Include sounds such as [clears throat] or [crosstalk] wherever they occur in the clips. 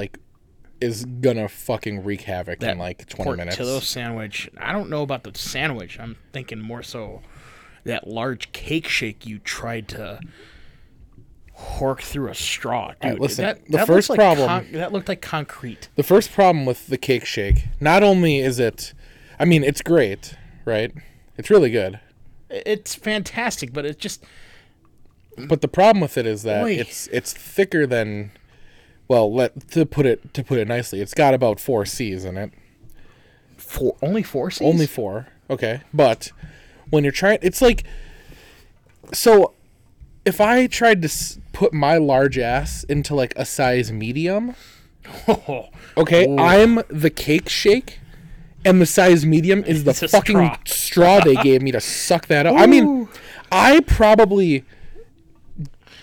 like is gonna fucking wreak havoc in like 20 minutes. Portillo sandwich. I don't know about the sandwich. I'm thinking more so that large cake shake you tried to hork through a straw, dude. right, listen, that, the that first like problem- con- that looked like concrete. The first problem with the cake shake, not only is it, I mean, it's great, right? It's really good. It's fantastic, but it just But the problem with it is that Oy. it's it's thicker than, well, let to put it to put it nicely, it's got about four C's in it. four only four C's. Only four, okay. But when you're trying, it's like, so if I tried to s- put my large ass into like a size medium, [laughs] okay, I'm the cake shake. And the size medium is the fucking straw. straw. they gave me to suck that up. I mean, I probably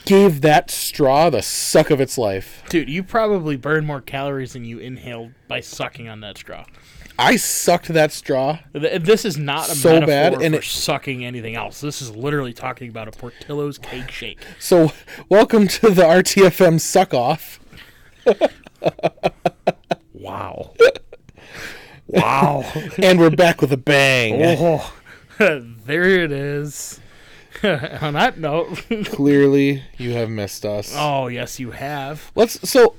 gave that straw the suck of its life. dude, you probably burned more calories than you inhaled by sucking on that straw. I sucked that straw. Th- This is not a So bad, and for it- sucking anything else. This is literally talking about a Portillo's cake shake. So, welcome to the RTFM suck off. Wow. [laughs] wow. And we're back with a bang. Oh, [laughs] there it is. [laughs] On that note, [laughs] Clearly, you have missed us. oh yes, you have. Let's so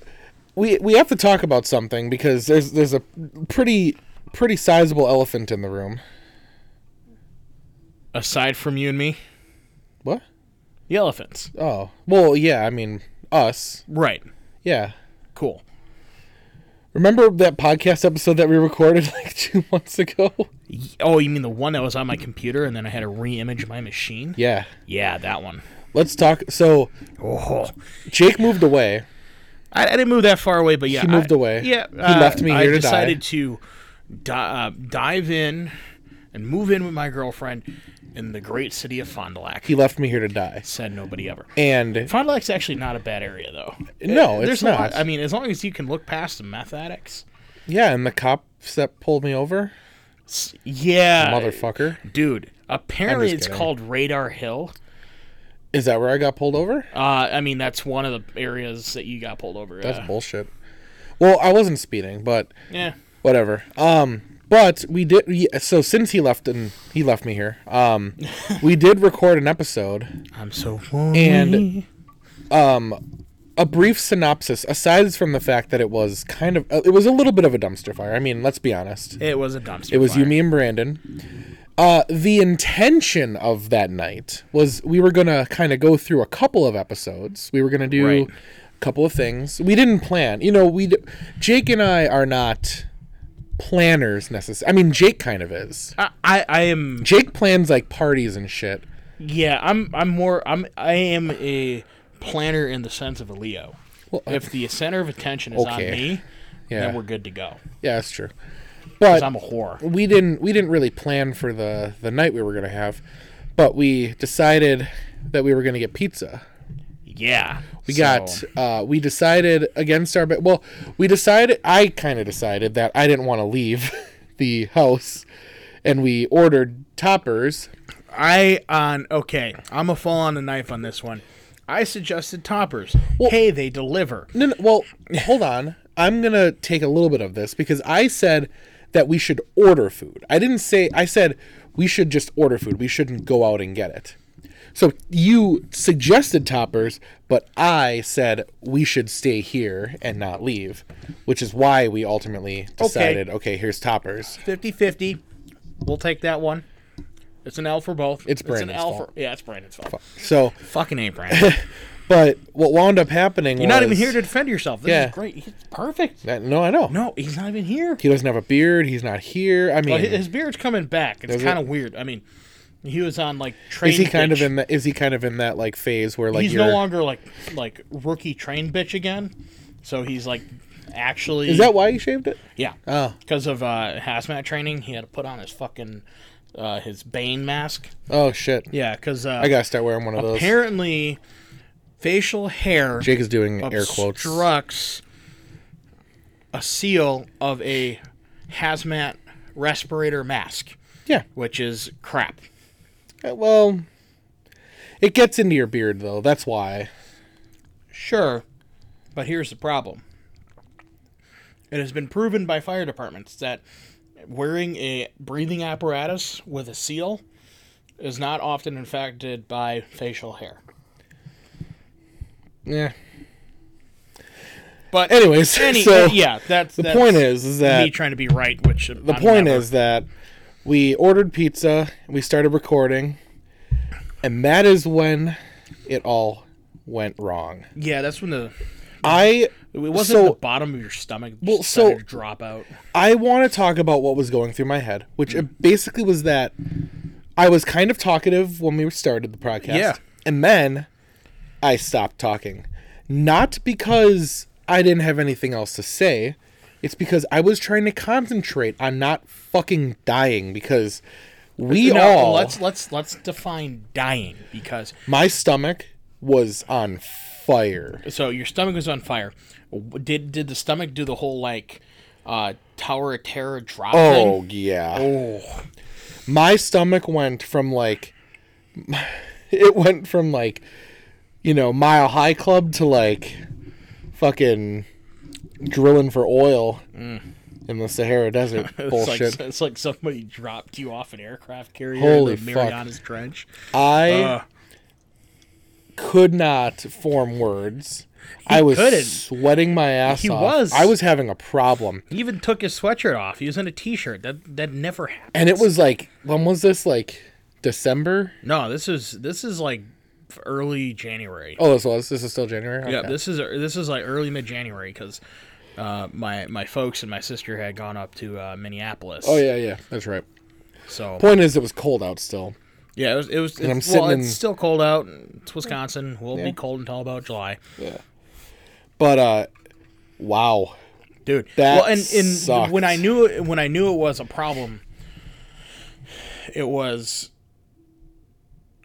we we have to talk about something because there's there's a pretty pretty sizable elephant in the room. Aside from you and me, What? the elephants. Oh, well, yeah. I mean, us. Right. Yeah. Cool. Remember that podcast episode that we recorded [laughs] like two months ago? Oh, you mean the one that was on my computer and then I had to re-image my machine? Yeah. Yeah, that one. Let's talk. So Oh, Jake moved away. I, I didn't move that far away, but yeah, He moved I- away. Yeah, He uh, left me I here to die. decided to di- uh, dive in and move in with my girlfriend in the great city of Fond du Lac. He left me here to die. Said nobody ever. And Fond du Lac's actually not a bad area, though. no, Uh, it's There's a not. lot. I mean, as long as you can look past the meth addicts. yeah, and the cops that pulled me over, Yeah, motherfucker. dude. Apparently, it's kidding. called Radar Hill. Is that where I got pulled over? Uh, I mean, that's one of the areas that you got pulled over. That's bullshit. Well, I wasn't speeding, but yeah. whatever. Um, but we did. So since he left and he left me here, um, [laughs] we did record an episode. I'm so And- A brief synopsis, aside from the fact that it was kind of, uh, it was a little bit of a dumpster fire. I mean, let's be honest. it was a dumpster. It was fire. you, me, and Brandon. Uh, the intention of that night was we were gonna kind of go through a couple of episodes. We were gonna do Right. a couple of things. We didn't plan. You know, we Jake and I are not planners necessarily. I mean, Jake kind of is. I, I, I am. Jake plans like parties and shit. Yeah, I'm. I'm more. I'm. I am a planner in the sense of a Leo. Well, if the center of attention is Okay. on me, Yeah, then we're good to go. yeah, that's true. But I'm a whore. we didn't we didn't really plan for the the night we were gonna have, but we decided that we were gonna get pizza. Yeah. We got uh we decided against our well, we decided I kind of decided that I didn't want to leave [laughs] the house and we ordered toppers. I on okay. I'm a fall on the knife on this one. I suggested toppers. hey, they deliver. No, no well, hold on. I'm going to take a little bit of this because I said that we should order food. I didn't say I said we should just order food. We shouldn't go out and get it. So you suggested toppers, but I said we should stay here and not leave, which is why we ultimately decided, okay, here's toppers. 50-50. We'll take that one. It's an L for both. It's Brandon's it's an L fault. for yeah. It's Brandon's fault. So, Fucking ain't Brandon. [laughs] but what wound up happening You're not even here to defend yourself. This Yeah. is great. He's perfect. Uh, no, I know. No, he's not even here. He doesn't have a beard. He's not here. I mean, Well, his, his beard's coming back. It's kind of weird. I mean, he was on like train. is he kind of in that? Is he kind of in that like phase where like he's you're, no longer like like rookie train bitch again. So he's like actually. Is that why he shaved it? Yeah. Oh, Because of uh, hazmat training, he had to put on his fucking uh, his Bane mask. oh shit! Yeah, because uh, I gotta start wearing one of those. apparently facial hair Jake is doing air quotes. obstructs a seal of a hazmat respirator mask, Yeah. which is crap. Uh, Well, it gets into your beard though. That's why. Sure, but here's the problem. It has been proven by fire departments that wearing a breathing apparatus with a seal is not often infected by facial hair. Yeah. But Anyways, any, so yeah, that's the that's point is, is that me trying to be right, which the point is that we ordered pizza, we started recording, and that is when it all went wrong. yeah, that's when the I it wasn't So- the bottom of your stomach Well, so- to drop out. I want to talk about what was going through my head, which basically was that I was kind of talkative when we started the podcast. Yeah. And then I stopped talking. Not because I didn't have anything else to say, it's because I was trying to concentrate on not fucking dying because we No, all let's let's let's define dying because my stomach was on fire. so your stomach was on fire. Did did the stomach do the whole like uh Tower of Terror drop Oh thing? yeah. Oh, my stomach went from like [sighs] it went from like you know mile high club to like fucking drilling for oil in the Sahara [laughs] Desert Mm. it's bullshit. like it's like somebody dropped you off an aircraft carrier Holy in the fuck. Marianas Trench. I Uh, could not form words. I was couldn't. sweating my ass He off. was. I was having a problem. he even took his sweatshirt off. He was in a t-shirt. That that never happened. And it was like when was this like December? No, this is this is like early January. Oh, this was this is still January. Yeah, this is this is like early mid January because uh, my my folks and my sister had gone up to uh, Minneapolis. Oh yeah, yeah, that's right. So Point is, it was cold out still. yeah, it was it was. It's, I'm well, sitting it's still cold out. It's Wisconsin. We'll Yeah. be cold until about July, Yeah. But uh wow. dude. That well, and, and when I knew it, when I knew it was a problem, it was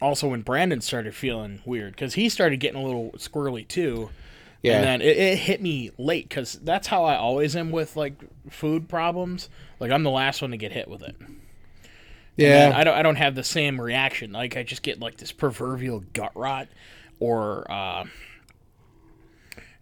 also when Brandon started feeling weird because he started getting a little squirrely too. Yeah. And then it, it hit me late because that's how I always am with like food problems. Like I'm the last one to get hit with it. yeah. And I don't I don't have the same reaction. Like I just get like this proverbial gut rot, or uh,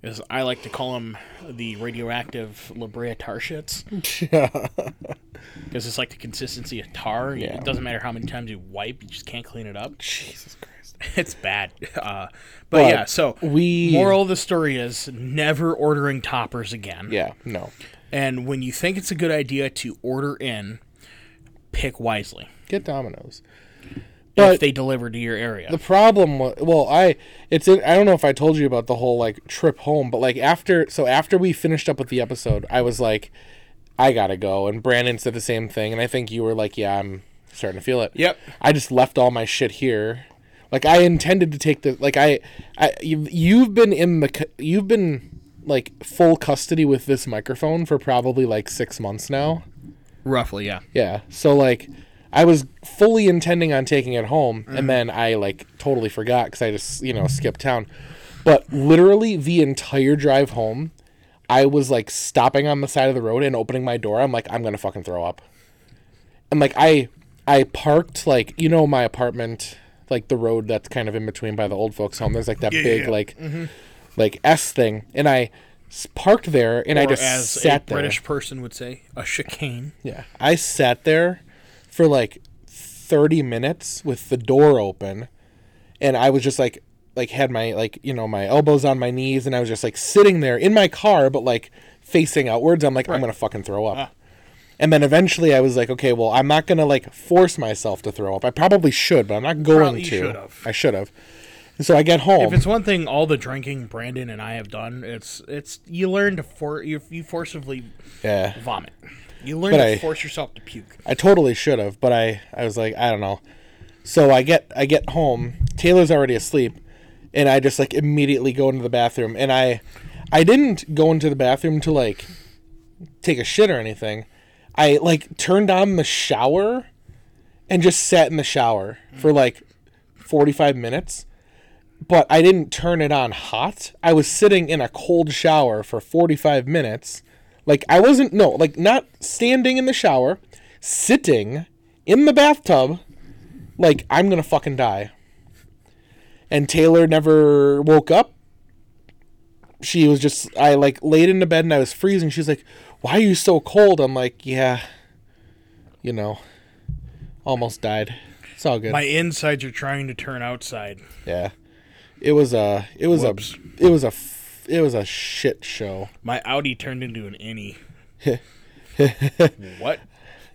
as I like to call them, the radioactive La Brea tar shits. [laughs] Because it's like the consistency of tar. Yeah. It doesn't matter how many times you wipe, you just can't clean it up. Jesus Christ. [laughs] It's bad. Uh, but, But yeah, so we- moral of the story is never ordering toppers again. Yeah, no. And when you think it's a good idea to order in, pick wisely. Get Domino's. If But they deliver to your area. the problem was well, I it's in, I don't know if I told you about the whole like trip home, but like after so after we finished up with the episode, I was like I got to go and Brandon said the same thing and I think you were like, yeah, I'm starting to feel it. Yep. I just left all my shit here. Like I intended to take the like I, I you've, you've been in the you've been like full custody with this microphone for probably like 6 months now. Roughly, yeah. Yeah. So like I was fully intending on taking it home and mm-hmm. then I like totally forgot cuz I just, you know, skipped town. But literally the entire drive home, I was like stopping on the side of the road and opening my door. I'm like I'm going to fucking throw up. And like I I parked like you know my apartment like the road that's kind of in between by the old folks home. There's like that Yeah, big yeah. like mm-hmm. like S thing and I parked there and I just as sat a there. British person would say, a chicane. Yeah. I sat there for like 30 minutes with the door open and I was just like like had my like you know my elbows on my knees and I was just like sitting there in my car but like facing outwards. I'm like I'm going to fucking throw up. Ah. And then eventually I was like okay, well, I'm not going to like force myself to throw up. I probably should, but I'm not going Probably to. should've. I should have. So I get home. If it's one thing all the drinking Brandon and I have done, it's it's you learn to for you, you forcibly yeah. vomit. You learn But to I- force yourself to puke. I totally should have, but I I was like, I don't know. So I get I get home. Taylor's already asleep, and I just like immediately go into the bathroom. And I I didn't go into the bathroom to like take a shit or anything. I like turned on the shower and just sat in the shower for like 45 minutes. But I didn't turn it on hot. I was sitting in a cold shower for 45 minutes. Like I wasn't no, like not standing in the shower, sitting in the bathtub like I'm going to fucking die. And Taylor never woke up. she was just I like laid into bed and I was freezing. She's like, "Why are you so cold?" I'm like, "Yeah, you know, almost died. It's all good." My insides are trying to turn outside. yeah, it was a it was Whoops. a it was a it was a shit show. My outie turned into an innie. [laughs] what?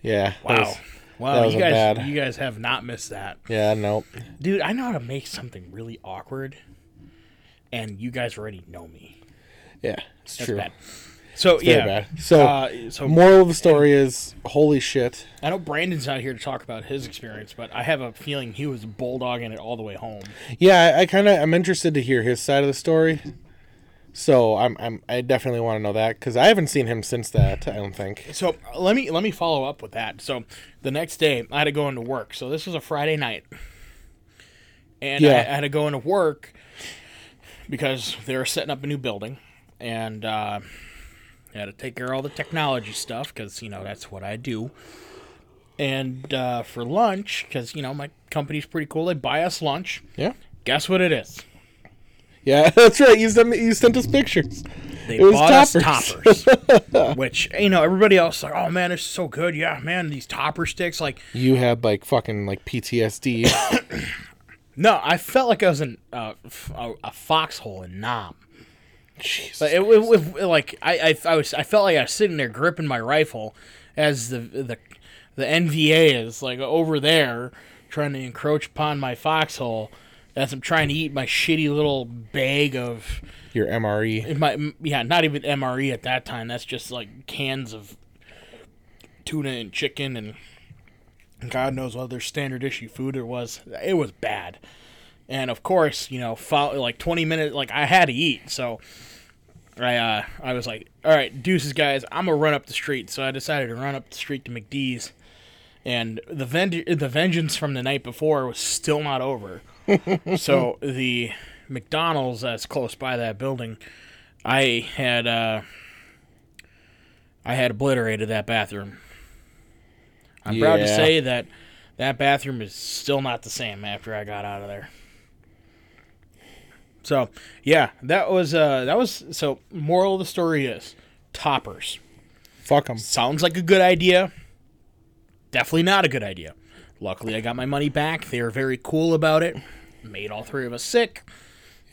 Yeah. Wow. was- wow, you guys bad- you guys have not missed that. yeah. No. Dude, I know how to make something really awkward. And you guys already know me. Yeah. It's That's true. bad. So Very yeah. So uh, so moral of the story is holy shit. I know Brandon's not here to talk about his experience, but I have a feeling he was bulldogging it all the way home. Yeah, I, I kind of I'm interested to hear his side of the story. So I'm I'm I definitely want to know that because I haven't seen him since that. I don't think. So let me let me follow up with that. So the next day I had to go into work. So this was a Friday night, and I, I had to go into work because they were setting up a new building, and uh, I had to take care of all the technology stuff because you know that's what I do. And uh, for lunch, because you know my company's pretty cool, they buy us lunch. Yeah. Guess what it is? Yeah, [laughs] that's right. You sent me, you sent us pictures. They It was bought us toppers. toppers, [laughs] which you know everybody else like, oh man, it's so good. Yeah, man, these topper sticks. Like, You had like fucking like PTSD. [coughs] no, I felt like I was in uh, a, a foxhole in Nam. Jesus. But it, it, it- like I, I, I was, I felt like I was sitting there gripping my rifle as the the the NVA is like over there trying to encroach upon my foxhole as I'm trying to eat my shitty little bag of Your. MRE. my yeah, not even MRE at that time. That's just like cans of tuna and chicken and God knows what other standard issue food it was. It was bad. And of course, you know, fo- like 20 minutes like I had to eat. So I uh I was like, "All right, deuces guys, I'm going to run up the street." So I decided to run up the street to McDee's. And the ven- the vengeance from the night before was still not over. So the McDonald's that's close by that building, I had uh, I had obliterated that bathroom. I'm proud to say that that bathroom is still not the same after I got out of there. So yeah, that was uh, that was so. Moral of the story is toppers. Fuck them. Sounds like a good idea. Definitely not a good idea. Luckily, I got my money back. They were very cool about it. Made all three of us sick.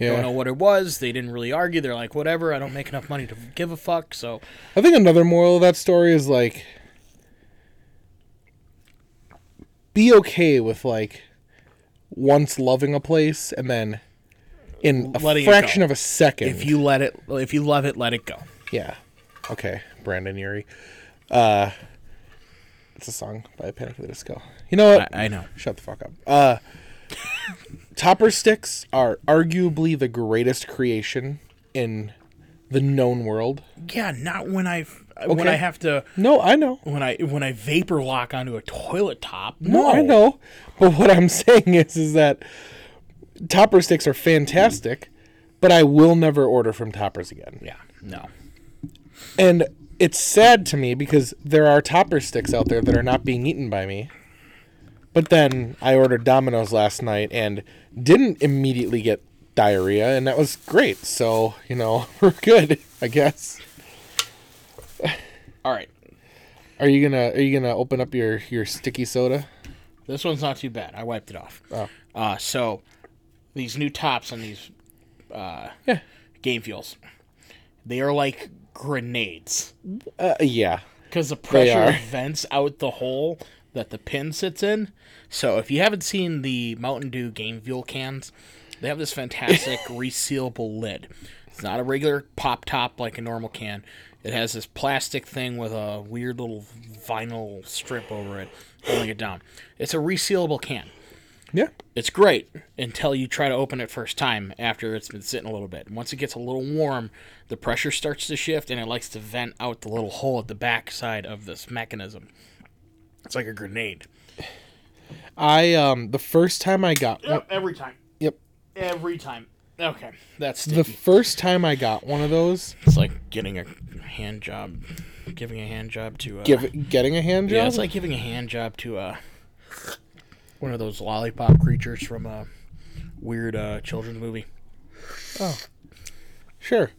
Don't know what it was. They didn't really argue. They're like, whatever. I don't make enough money to give a fuck. So I think another moral of that story is like be okay with like once loving a place and then in a Letting it fraction go. of a second. if you let it, if you love it, let it go. Yeah. Okay, Brendon Urie. Uh it's a song by Panic at the Disco. You know what? I, I know. Shut the fuck up. Uh Topper sticks are arguably the greatest creation in the known world. Yeah, not when I when I have to No, I know. when I when I vapor lock onto a toilet top. No, I know. But what I'm [laughs] saying is is that Topper sticks are fantastic, but I will never order from Toppers again. Yeah, no. And it's sad to me because there are Topper sticks out there that are not being eaten by me. But then I ordered Domino's last night and didn't immediately get diarrhea, and that was great. So, you know, [laughs] we're good, I guess. All right, Are you gonna are you gonna open up your, your sticky soda? this one's not too bad. I wiped it off. Oh. Uh, so these new tops on these uh, Yeah. game fuels, they are like grenades Uh, yeah. because the pressure vents out the hole that the pin sits in. So if you haven't seen the Mountain Dew game fuel cans, they have this fantastic [laughs] resealable lid. It's not a regular pop top like a normal can. It has this plastic thing with a weird little vinyl strip over it holding it down. It's a resealable can. Yeah. It's great until you try to open it first time after it's been sitting a little bit. Once it gets a little warm, the pressure starts to shift and it likes to vent out the little hole at the back side of this mechanism. It's like a grenade. I um the first time I got one, Yep, every time. Yep. Every time. Okay, that's the sticky. first time I got one of those, it's like getting a hand job, giving a hand job to a. give getting a hand job. yeah, it's like giving a hand job to a one of those lollipop creatures from a weird uh, children's movie. Oh. Sure.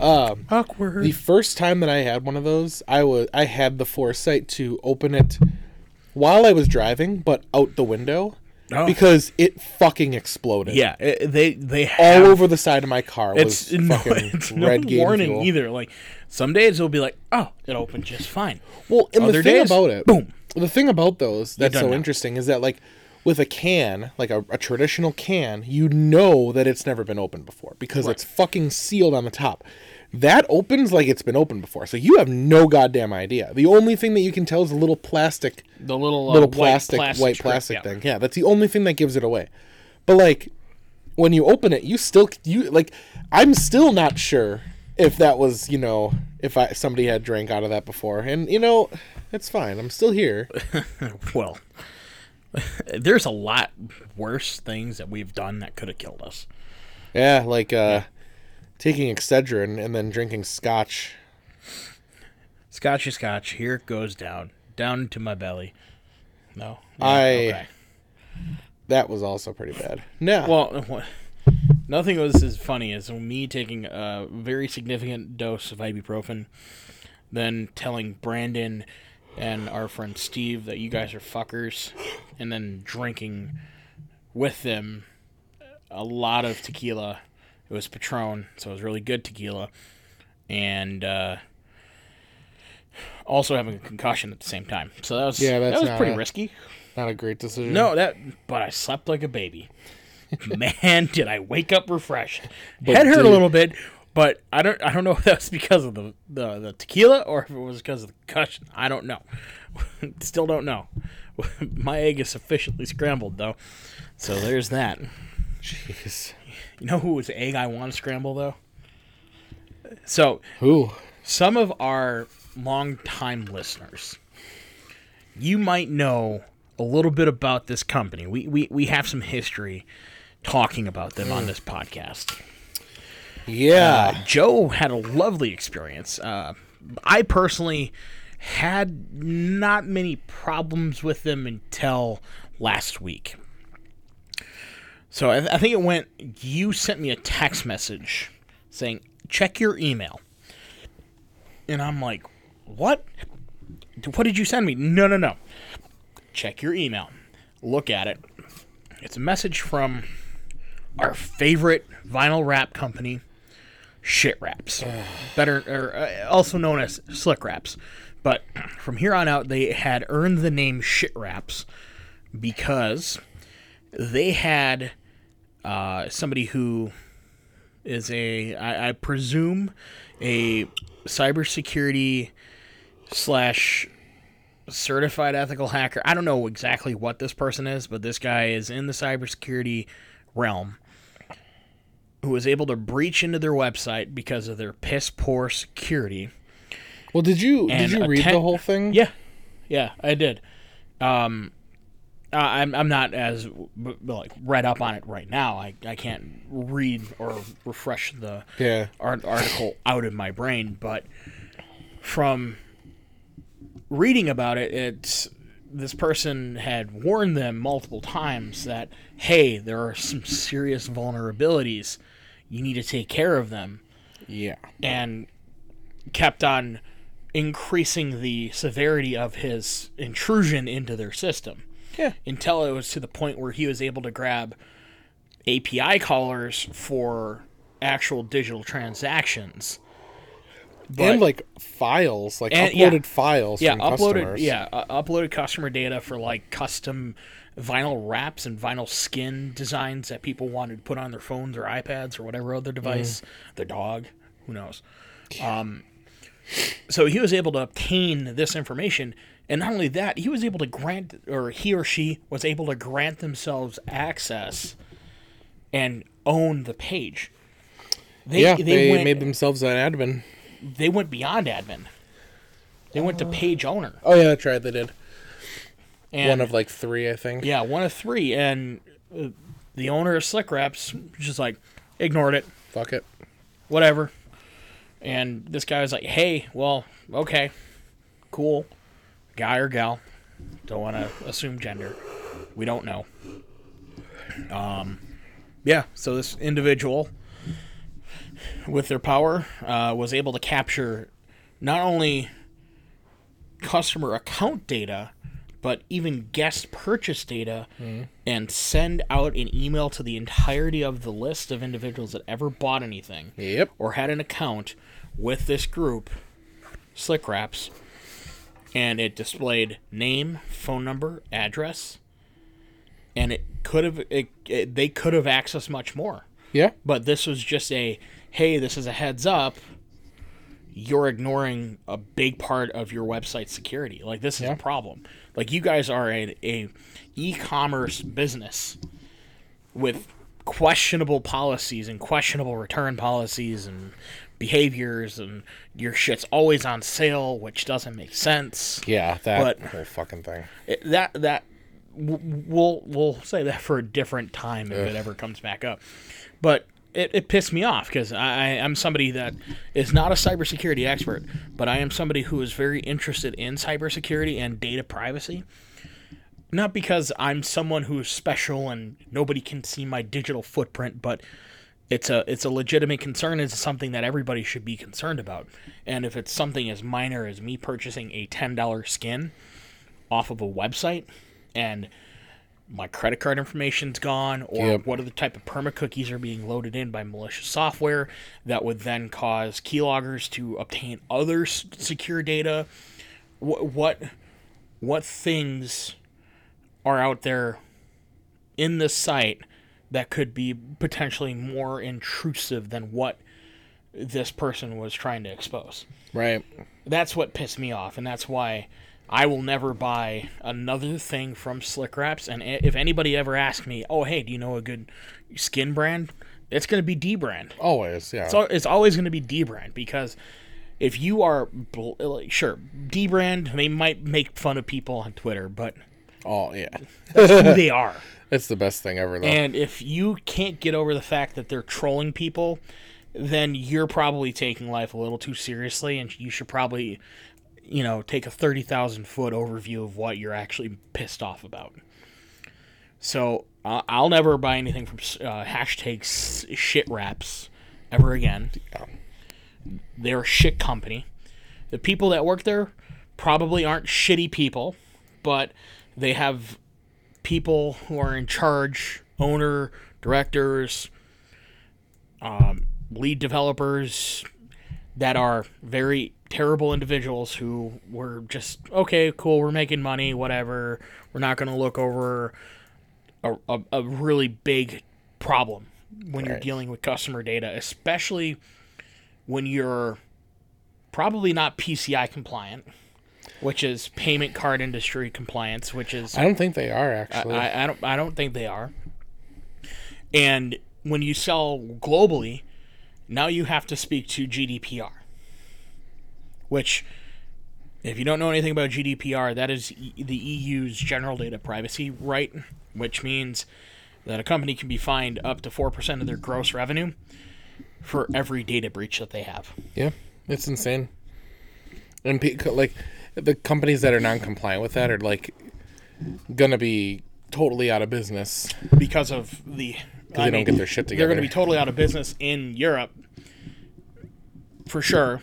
Um, Awkward. the first time that I had one of those, I was I had the foresight to open it while I was driving, but out the window Oh. because it fucking exploded. yeah, it, they they all over the side of my car It's was [laughs] no, fucking it's no red warning fuel. either. Like some days it'll be like, oh, it opened just fine. Well, and Other the thing days, about it, boom. The thing about those that's so interesting is that like with a can, like a, a traditional can, you know that it's never been opened before because it's fucking sealed on the top. That opens like it's been opened before, so you have no goddamn idea. The only thing that you can tell is a little plastic, The little uh, little white plastic, white plastic yeah. thing. Yeah, that's the only thing that gives it away. But like when you open it, you still you like I'm still not sure if that was you know if I somebody had drank out of that before, and you know it's fine. I'm still here. [laughs] Well, [laughs] there's a lot worse things that we've done that could have killed us. Yeah, like uh taking Excedrin and then drinking scotch. Scotchy scotch, here it goes down, down to my belly. No, Yeah, I- That was also pretty bad. No. Well, [laughs] nothing was as funny as me taking a very significant dose of ibuprofen, then telling Brandon and our friend Steve that you guys are fuckers, and then drinking with them a lot of tequila. It was Patron, so it was really good tequila, and uh, also having a concussion at the same time. So that was Yeah, that was pretty a- risky. not a great decision. No, that. But I slept like a baby. [laughs] Man, did I wake up refreshed. But Head hurt did a little bit, but I don't. I don't know if that was because of the the, the tequila or if it was because of the concussion. I don't know. [laughs] Still don't know. [laughs] My egg is sufficiently scrambled though, so there's that. Jeez. You know whose egg I want to scramble though? So Who? some of our longtime listeners, you might know a little bit about this company. We, we, we have some history talking about them on this podcast. Yeah. Uh, Joe had a lovely experience. Uh, I personally had not many problems with them until last week. So I, I think it went. You sent me a text message saying, "Check your email," and I'm like, "What? What did you send me?" No, no, no. Check your email. Look at it. It's a message from our favorite vinyl wrap company, Shit Wraps, [sighs] better or uh, also known as Slick Wraps. But from here on out, they had earned the name Shit Wraps because they had uh, somebody who is a, I, I presume, a cybersecurity slash certified ethical hacker. I don't know exactly what this person is, but this guy is in the cybersecurity realm who was able to breach into their website because of their piss poor security. Well, did you did you read the whole thing? Yeah, yeah, I did. Um, I- I'm I'm not as like read up on it right now. I, I can't read or refresh the Yeah. art- article out of my brain, but from reading about it, it's this person had warned them multiple times that hey, there are some serious vulnerabilities. You need to take care of them Yeah. and kept on increasing the severity of his intrusion into their system. Yeah. Until it was to the point where he was able to grab API callers for actual digital transactions. But- and like files, like And- yeah. uploaded files yeah, from uploaded customers. yeah, uh, uploaded customer data for like custom vinyl wraps and vinyl skin designs that people wanted to put on their phones or iPads or whatever other device, their dog, who knows. Um, so he was able to obtain this information, and not only that, he was able to grant, or he or she was able to grant themselves access and own the page. They, yeah, they, went, made themselves an admin. they went beyond admin. They went to page owner. Oh yeah, that's right. They did And one of like three, I think. yeah, one of three, and uh, the owner of Slick Wraps just like ignored it, Fuck it. whatever. And this guy was like, "Hey, well, okay, cool, guy or gal, don't want to assume gender, we don't know." Um, yeah. So this individual with their power, uh, was able to capture not only customer account data, but even guest purchase data and send out an email to the entirety of the list of individuals that ever bought anything Yep. or had an account with this group, Slick Wraps, and it displayed name, phone number, address, and it could have it, it, they could have accessed much more. Yeah. But this was just a hey, this is a heads up. You're ignoring a big part of your website security. Like this is Yeah. a problem. Like you guys are a, a e-commerce business with questionable policies and questionable return policies and behaviors and your shit's always on sale, which doesn't make sense. Yeah. That But- whole fucking thing. It- that that we'll we'll say that for a different time if it ever comes back up. But it, it pissed me off because I, I am somebody that is not a cybersecurity expert, but I am somebody who is very interested in cybersecurity and data privacy. Not because I'm someone who is special and nobody can see my digital footprint, but it's a it's a legitimate concern. It's something that everybody should be concerned about. And if it's something as minor as me purchasing a ten dollar skin off of a website and my credit card information's gone or Yep. what are the type of perma cookies are being loaded in by malicious software that would then cause keyloggers to obtain other s- secure data what what what things are out there in this site that could be potentially more intrusive than what this person was trying to expose Right. that's what pissed me off, and that's why I will never buy another thing from Slick Wraps. And if anybody ever asks me, "Oh, hey, do you know a good skin brand?" It's going to be dbrand. Always. Yeah. So it's always going to be dbrand because if you are bl- sure dbrand, they might make fun of people on Twitter, but oh yeah. that's who [laughs] they are. It's the best thing ever though. And if you can't get over the fact that they're trolling people, then you're probably taking life a little too seriously, and you should probably, you know, take a 30,000 foot overview of what you're actually pissed off about. So uh, I'll never buy anything from uh, hashtag shit wraps ever again. They're a shit company. The people that work there probably aren't shitty people, but they have people who are in charge, owner, directors, um, lead developers that are very terrible individuals who were just okay, cool, we're making money, whatever. We're not going to look over a, a, a really big problem when you're dealing with customer data, especially when you're probably not PCI compliant, which is payment card industry compliance, which is I don't think they are actually. I, I don't I don't think they are. And when you sell globally, now you have to speak to GDPR. Which if you don't know anything about GDPR, that is the EU's general data privacy right, which means that a company can be fined up to 4% of their gross revenue for every data breach that they have. yeah, it's insane. And like the companies that are non-compliant with that are like gonna be totally out of business. because of the they don't get their shit together. They're going to be totally out of business in Europe for sure.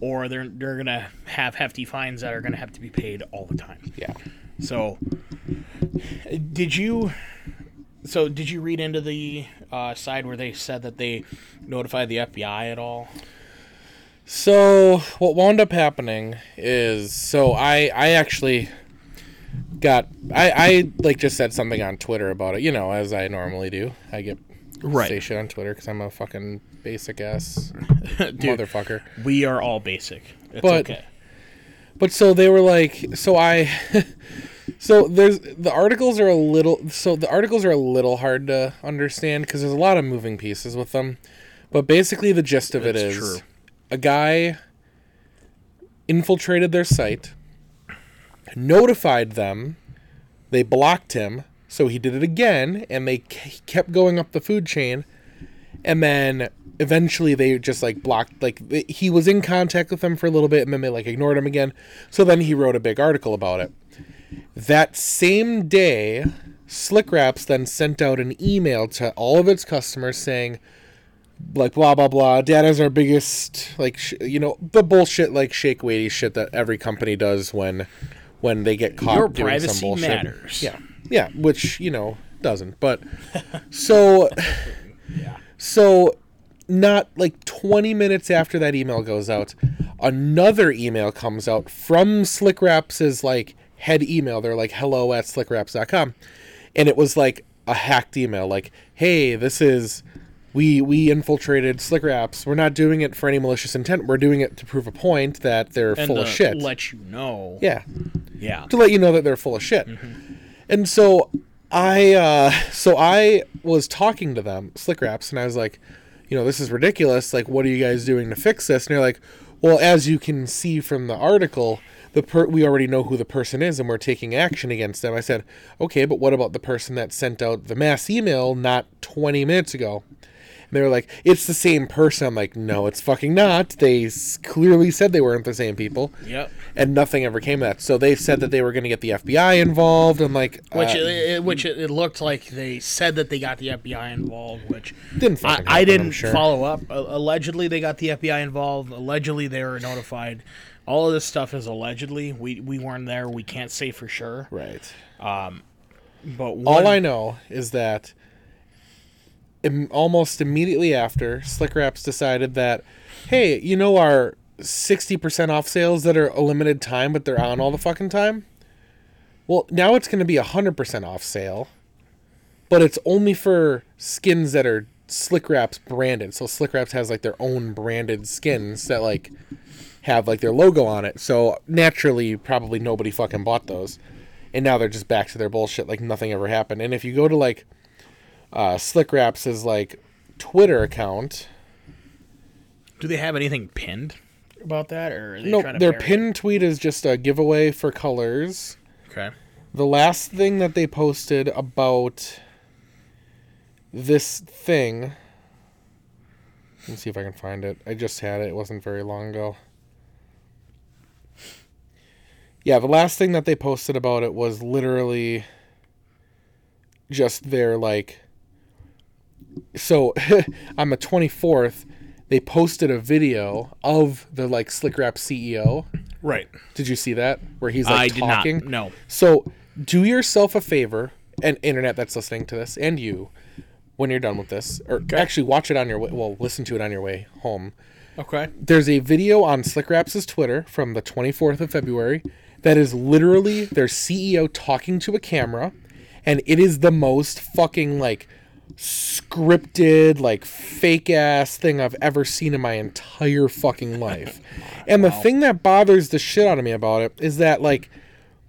Or they're they're going to have hefty fines that are going to have to be paid all the time. Yeah. So did you so did you read into the uh, side where they said that they notified the FBI at all? So what wound up happening is so I I actually got I I like just said something on Twitter about it, you know, as I normally do. I get Right. say shit on Twitter because I'm a fucking basic ass [laughs] Dude, motherfucker. we are all basic. It's But- okay. But so they were like, so I, [laughs] so there's the articles are a little, so the articles are a little hard to understand because there's a lot of moving pieces with them. But basically, the gist of it's That's is, true. A guy infiltrated their site, notified them, they blocked him, so he did it again, and they kept going up the food chain, and then eventually they just like blocked like he was in contact with them for a little bit and then they like ignored him again. So then he wrote a big article about it. That same day slick wraps then sent out an email to all of its customers saying like blah blah blah. Data's our biggest like sh- you know the bullshit like shake weighty shit that every company does when when they get caught Your doing some privacy bullshit. matters. Yeah, yeah, which you know doesn't. But [laughs] so yeah. so not like 20 minutes after that email goes out, another email comes out from Slick Slickwraps' like head email. They're like hello at slickwraps.com. And it was like a hacked email, like, hey, this is we we infiltrated Slickwraps. We're not doing it for any malicious intent. We're doing it to prove a point that they're And full of shit. let you know. yeah Yeah. to let you know that they're full of shit. And so I uh so I was talking to them, Slick Wraps, and I was like, you know, this is ridiculous. Like, what are you guys doing to fix this? And they're like, well, as you can see from the article, the per- we already know who the person is and we're taking action against them. I said, okay, but what about the person that sent out the mass email not 20 minutes ago? And they were like, it's the same person. I'm like, no, it's fucking not. They s- clearly said they weren't the same people Yep. and nothing ever came of that. So they said that they were going to get the FBI involved. I'm like, Which uh, it, it- which it, it looked like they said that they got the FBI involved, which Didn't I, fucking I happen, didn't I'm sure. follow up. Allegedly, they got the FBI involved. Allegedly, they were notified. All of this stuff is allegedly. We we weren't there. We can't say for sure. right. But one, All I know is that Im- almost immediately after, Slick Wraps decided that, hey, you know our 60% off sales that are a limited time, but they're on all the fucking time? Well, now it's going to be a 100% off sale, but it's only for skins that are Slick Wraps branded. So Slick Wraps has like their own branded skins that like have like their logo on it. So naturally, probably nobody fucking bought those. And now they're just back to their bullshit like nothing ever happened. And if you go to like uh, Slick Wraps' is like Twitter account, do they have anything pinned about that, or they no, their pinned tweet is just a giveaway for colors. Okay. The last thing that they posted about this thing. Let's see if I can find it. I just had it. It wasn't very long ago. Yeah, the last thing that they posted about it was literally just their like so [laughs] on the 24th they posted a video of the like slick wrap ceo Right. did you see that where he's like I did not. No. so do yourself a favor, and internet that's listening to this, and you, when you're done with this, or actually watch it on your way. Well, listen to it on your way home. Okay. There's a video on Slick Wraps' Twitter from the 24th of February that is literally their CEO talking to a camera, and it is the most fucking like scripted, like fake ass thing I've ever seen in my entire fucking life. [laughs] And the thing that bothers the shit out of me about it is that like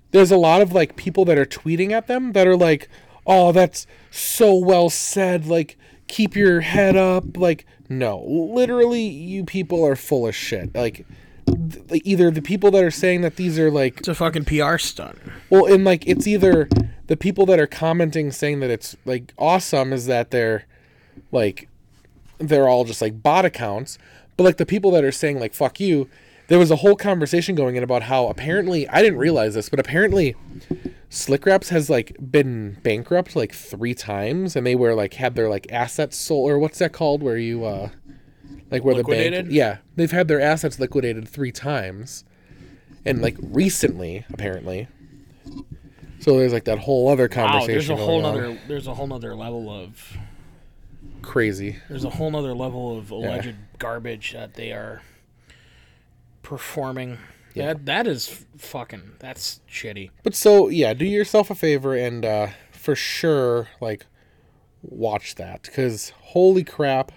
there's a lot of like people that are tweeting at them that are like, "Oh, that's so well said. Like, keep your head up." Like, no, literally, you people are full of shit. Like, th- either the people that are saying that these are like, It's a fucking PR stunt. well, and like it's either the people that are commenting saying that it's like awesome is that they're like they're all just like bot accounts, but like the people that are saying like fuck you, there was a whole conversation going in about how apparently I didn't realize this, but apparently Slick Wraps has like been bankrupt like three times, and they were like had their like assets sold or what's that called where you uh like where the bank yeah they've had their assets liquidated three times, and like recently apparently. So there's like that whole other Wow. conversation. There's a whole going on. nother. There's a whole nother level of. crazy. There's a whole nother level of alleged garbage that they are performing. That that is f- fucking. That's shitty. But so yeah, do yourself a favor and uh, for sure like watch that because holy crap,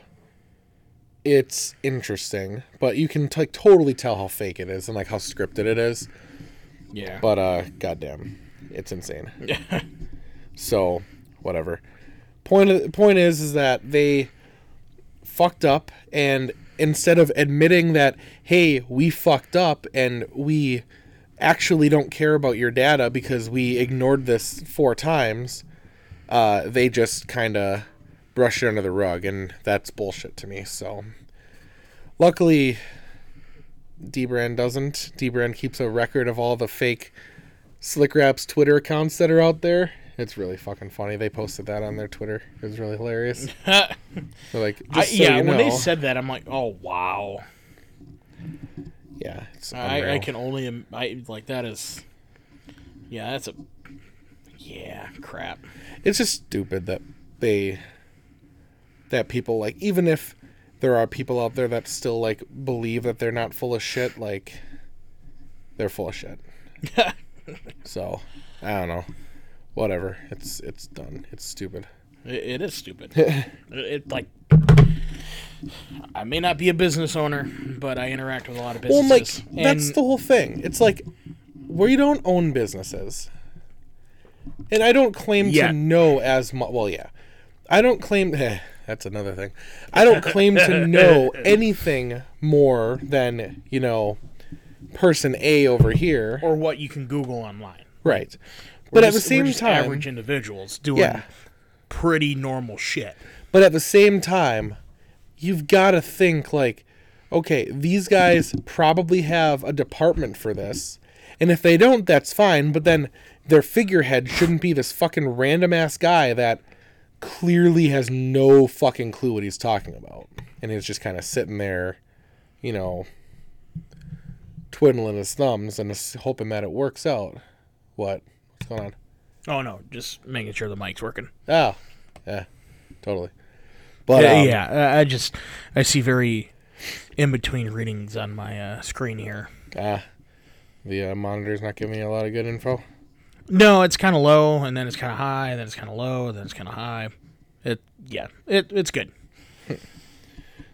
it's interesting. But you can like totally tell how fake it is and like how scripted it is. Yeah. But uh, goddamn, it's insane. [laughs] Yeah. so whatever. Point of, point is is that they fucked up and instead of admitting that hey we fucked up and we actually don't care about your data because we ignored this four times uh, they just kind of brush it under the rug and that's bullshit to me so luckily dbrand doesn't dbrand keeps a record of all the fake slick wraps twitter accounts that are out there It's really fucking funny. They posted that on their Twitter. It was really hilarious. [laughs] Like, just so yeah, you when they said that, I'm like, oh wow. yeah, it's I, I can only I like that is. Yeah, that's a. Yeah, crap. It's just stupid that they that people like even if there are people out there that still like believe that they're not full of shit, like they're full of shit. [laughs] So I don't know. Whatever. It's it's done. It's stupid. It, it is stupid. [laughs] it, it like. I may not be a business owner, but I interact with a lot of businesses. Well, like that's the whole thing. It's like we don't own businesses, and I don't claim Yet. to know as much. Well, yeah, I don't claim. eh, [laughs] that's another thing. I don't claim to know [laughs] anything more than you know, person A over here. or what you can Google online. Right. We're But at the just- same just time, average individuals doing Yeah. pretty normal shit. But at the same time, you've got to think like, okay, these guys probably have a department for this. And if they don't, that's fine. But then their figurehead shouldn't be this fucking random ass guy that clearly has no fucking clue what he's talking about. And he's just kind of sitting there, you know, twiddling his thumbs and hoping that it works out. What? What's going on? Oh no, just making sure the mic's working. Oh, yeah, totally. But yeah, um, yeah, I- just I see very in between readings on my uh, screen here. Ah, the uh, monitor's not giving you a lot of good info. No, it's kind of low, and then it's kind of high, and then it's kind of low, and then it's kind of high. It yeah, it it's good. [laughs]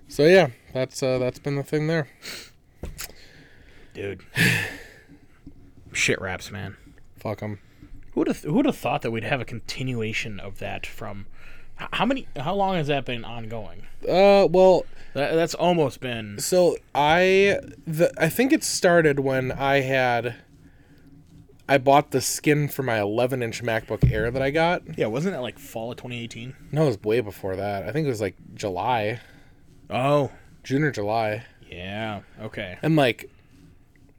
So yeah, that's uh, that's been the thing there. Dude. [sighs] Shit wraps, man. Fuck them. Who'd have who'd have thought that we'd have a continuation of that from how many how long has that been ongoing? Uh, well, That, that's almost been so I the I think it started when I had I bought the skin for my 11 inch MacBook Air that I got. yeah, wasn't it like fall of 2018? No, it was way before that. I think it was like July, Oh, June or July, yeah. Okay. and like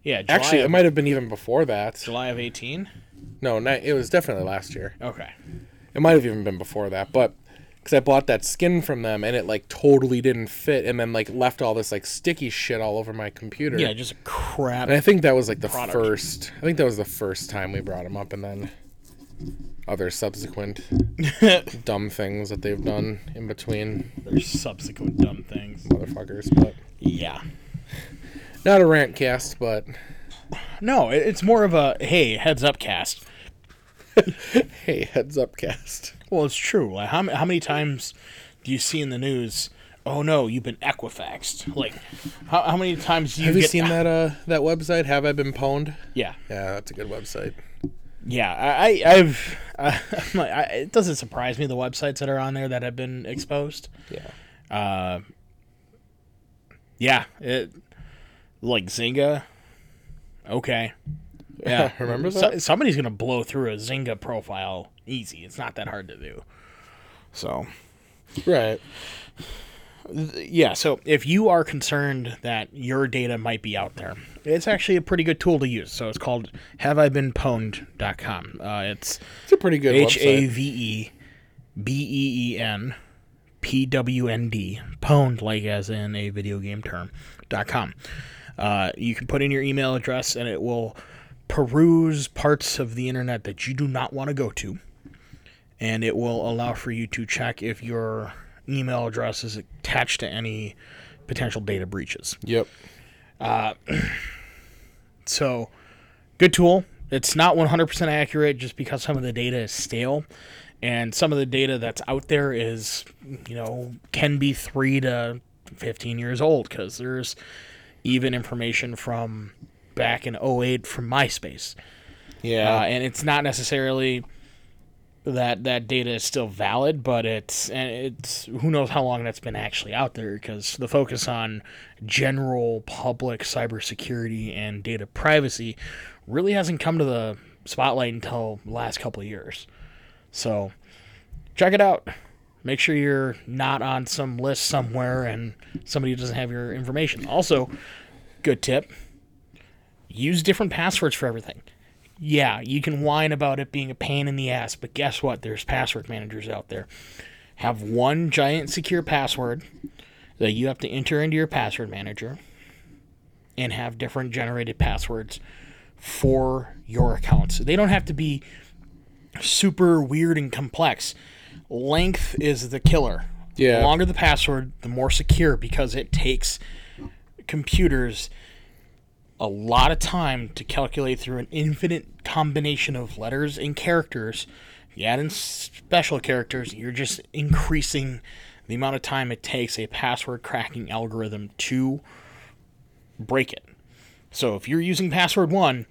Yeah, July actually of, it might have been even before that. July of 18. No, not, it was definitely last year. Okay. It might have even been before that, but because I bought that skin from them and it like totally didn't fit, and then like left all this like sticky shit all over my computer. Yeah, just crap. and I think that was like the Product. first. I think that was the first time we brought them up, and then other subsequent [laughs] dumb things that they've done in between, There's subsequent dumb things. motherfuckers. But Yeah. Not a rant cast, but No, it's more of a hey, heads up cast. [laughs] hey, heads up, cast. Well, it's true. Like how how many times do you see in the news? Oh no, you've been Equifaxed. Like how, how many times do you Have you get? seen that uh that website? Have I been pwned? Yeah, Yeah, that's a good website. yeah. I, I I've [laughs] uh, like, I, it doesn't surprise me the websites that are on there that have been exposed. Yeah. Uh, yeah, it like Zynga. Okay. [laughs] Yeah, Remember So- that? somebody's gonna blow through a Zynga profile easy. It's not that hard to do. So Right. yeah, so if you are concerned that your data might be out there, it's actually a pretty good tool to use. So it's called haveibeenpwned.com. Uh, it's It's a pretty good H A V E B E E N P W N D website. V E B E E N P W N D, pwned like as in a video game term, dot com. Uh, you can put in your email address and it will peruse parts of the internet that you do not want to go to. And it will allow for you to check if your email address is attached to any potential data breaches. Yep. [clears throat] So, good tool. It's not 100% accurate just because some of the data is stale. And some of the data that's out there is, you know, can be 3 to 15 years old because there's even information from back in 08 from MySpace. Yeah. Uh, and it's not necessarily that that data is still valid, but it's and it's who knows how long that's been actually out there because the focus on general public cybersecurity and data privacy really hasn't come to the spotlight until the last couple of years. So check it out. Make sure you're not on some list somewhere and somebody doesn't have your information. Also, good tip use different passwords for everything. Yeah, you can whine about it being a pain in the ass, but guess what? There's password managers out there. Have one giant secure password that you have to enter into your password manager and have different generated passwords for your accounts. They don't have to be super weird and complex. Length is the killer. Yeah. The longer the password, the more secure because it takes computers a lot of time to calculate through an infinite combination of letters and characters. You add in special characters, you're just increasing the amount of time it takes a password cracking algorithm to break it. So if you're using password one,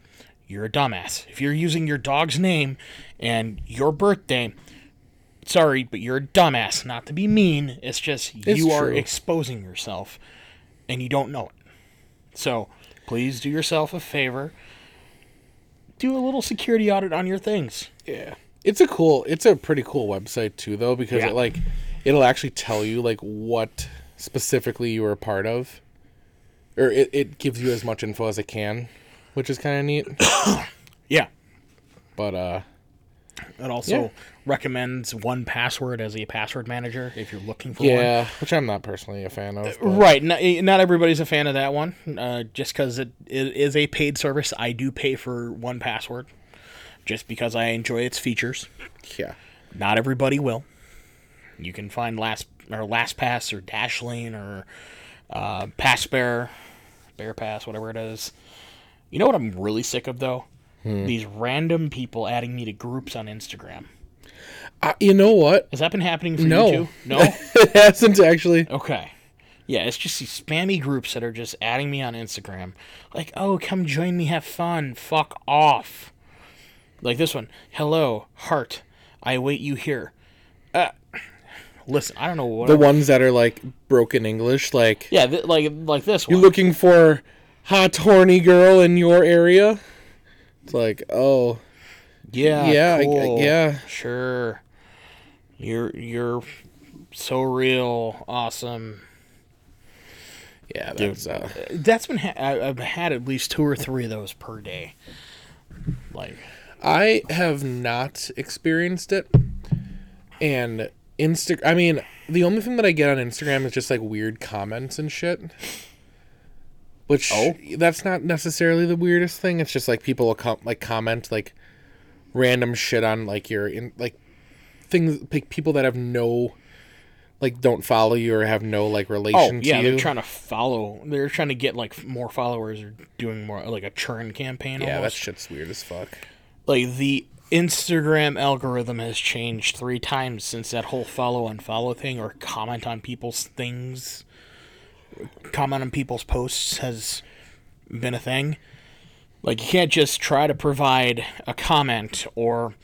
you're a dumbass. If you're using your dog's name and your birthday, sorry, but you're a dumbass. Not to be mean, it's just It's you are exposing yourself and you don't know it. So please do yourself a favor. Do a little security audit on your things. Yeah. It's a cool it's a pretty cool website too though because Yeah. it like it'll actually tell you like what specifically you were a part of. Or it, it gives you as much info as it can, which is kind of neat. [coughs] Yeah. But uh It also Yeah. Recommends 1Password as a password manager if you're looking for one. yeah, which I'm not personally a fan of. but- Right. Not, not everybody's a fan of that one. Uh, just because it, it is a paid service, I do pay for 1Password just because I enjoy its features. Yeah. Not everybody will. You can find last or LastPass or Dashlane or uh, PassBear, Bear Pass, whatever it is. You know what I'm really sick of though? These random people adding me to groups on Instagram. Uh, you know what? Has that been happening for No. you too? [laughs] No. it hasn't actually. Okay. Yeah, it's just these spammy groups that are just adding me on Instagram. Like, oh, come join me, have fun. Fuck off. Like this one. Hello, heart. I await you here. Uh, listen, I don't know what. The ones that are like broken English, like yeah, th- like like this one. you one. looking for hot horny girl in your area? It's like, oh, yeah, yeah, I- cool. yeah. Sure. You're you're so real, awesome. yeah, that's uh, That's been ha- I've had at least two or three of those per day. Like, I have not experienced it. And Insta I mean, the only thing that I get on Instagram is just like weird comments and shit. Which Oh. that's not necessarily the weirdest thing. It's just like people will com- like comment like random shit on like your in like things like people that have no like don't follow you or have no like relation oh yeah, to you. they're trying to follow. They're trying to get like more followers or doing more like a churn campaign. yeah, that shit's weird as fuck. like the Instagram algorithm has changed three times since that whole follow unfollow thing or comment on people's things, comment on people's posts has been a thing. Like you can't just try to provide a comment or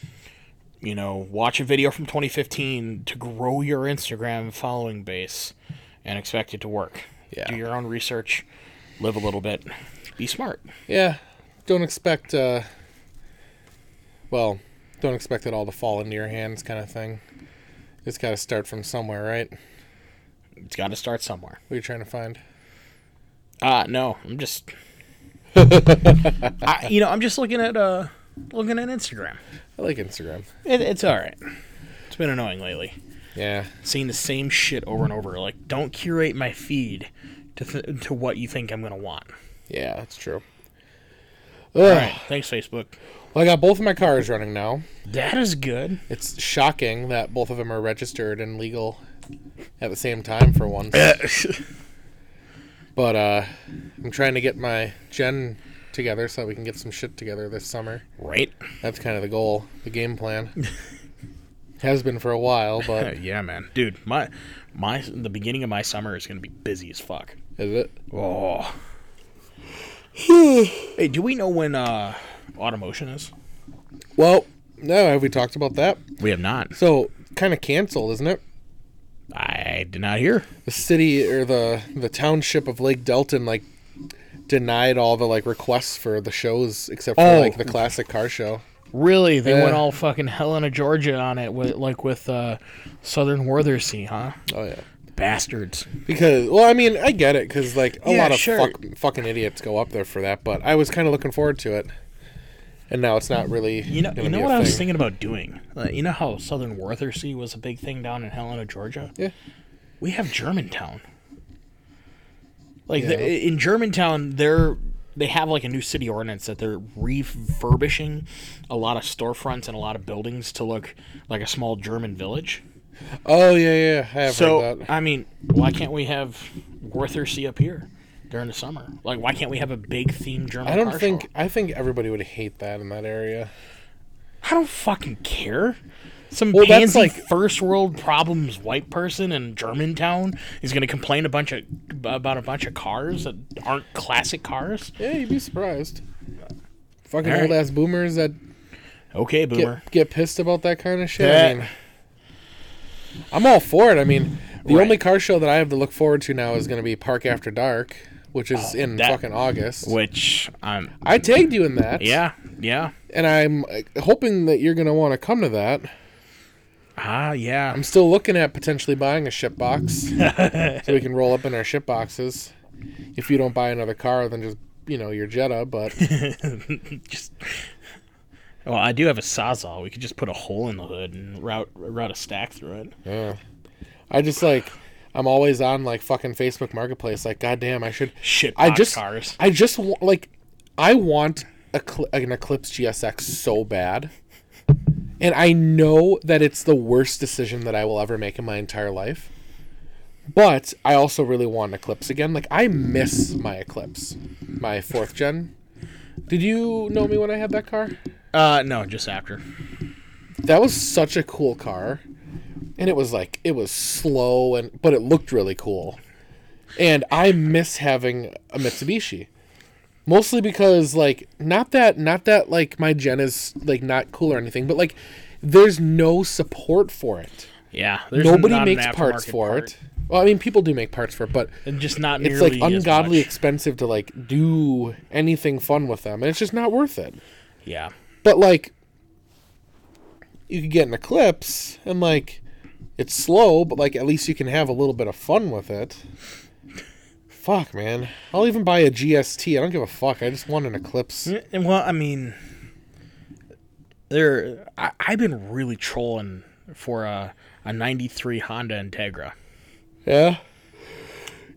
you know, watch a video from 2015 to grow your Instagram following base and expect it to work. Yeah. Do your own research, live a little bit, be smart. Yeah, don't expect. uh Well, don't expect it all to fall into your hands, kind of thing. It's got to start from somewhere, right? It's got to start somewhere. What are you trying to find? Uh no, I'm just [laughs] I, you know, I'm just looking at uh looking at Instagram. I like Instagram. It, it's all right. It's been annoying lately. Yeah, Seeing the same shit over and over. Like don't curate my feed to th- to what you think I'm going to want. yeah, that's true. All Ugh. right, thanks Facebook. Well, I got both of my cars running now. That is good. It's shocking that both of them are registered and legal at the same time for once. [laughs] but uh I'm trying to get my gen together so that we can get some shit together this summer. right? That's kind of the goal, the game plan. [laughs] Has been for a while, but [laughs] yeah, man. Dude, my my the beginning of my summer is going to be busy as fuck. is it? Oh. [sighs] hey, do we know when uh automotion is? Well, no, have we talked about that? We have not. So, kind of canceled, isn't it? I did not hear. The city or the the township of Lake Delton like denied all the like requests for the shows except for Oh. like the classic car show. Really? They Yeah. went all fucking Helena, Georgia on it, with, like with uh, Southern Worthersea, huh? Oh yeah. Bastards. Because well, I mean, I get it cuz like a Yeah, lot of sure. fuck, fucking idiots go up there for that, but I was kind of looking forward to it. and now it's not really. You know, you know what I was thinking about doing. Uh, you know how Southern Worthersea was a big thing down in Helena, Georgia. Yeah. We have Germantown. Like Yeah. the, in Germantown, they're they have like a new city ordinance that they're refurbishing a lot of storefronts and a lot of buildings to look like a small German village. Oh yeah, yeah. I have So heard that. I mean, why can't we have Worthersea up here during the summer? Like, why can't we have a big themed German? I don't think. show? I think everybody would hate that in that area. I don't fucking care. Some Well, pansy like- first world problems white person in Germantown is going to complain a bunch of about a bunch of cars that aren't classic cars. Yeah, you'd be surprised. Fucking right. old ass boomers that Okay, boomer. get get pissed about that kind of shit. I mean, I'm all for it. I mean, the Right. only car show that I have to look forward to now is going to be Park After Dark, which is in Oh, that- fucking August. Which I'm I tagged you in that. yeah yeah and I'm uh, hoping that you're going to want to come to that. Ah yeah I'm still looking at potentially buying a ship box [laughs] so we can roll up in our ship boxes. If you don't buy another car, then just you know your Jetta. But [laughs] just. Well, I do have a sawzall. We could just put a hole in the hood and route route a stack through it. yeah, I just like I'm always on like fucking Facebook Marketplace. Like, goddamn, I should. Shit, I just cars. I just like I want a an Eclipse GSX so bad. And I know that it's the worst decision that I will ever make in my entire life. But I also really want an Eclipse again. Like I miss my Eclipse, my fourth gen. Did you know me when I had that car? Uh, no, just after. That was such a cool car. And it was like it was slow and but it looked really cool. And I miss having a Mitsubishi. Mostly because like not that not that like my gen is like not cool or anything, but like there's no support for it. Yeah, Nobody makes parts for part. it. Well, I mean people do make parts for it, but and just not it's like ungodly expensive to like do anything fun with them. And it's just not worth it. Yeah, But like, you could get an Eclipse, and like, it's slow, but like at least you can have a little bit of fun with it. Fuck, man. I'll even buy a GST. I don't give a fuck. I just want an Eclipse. Well, I mean, there. I, I've been really trolling for a a '93 Honda Integra. Yeah.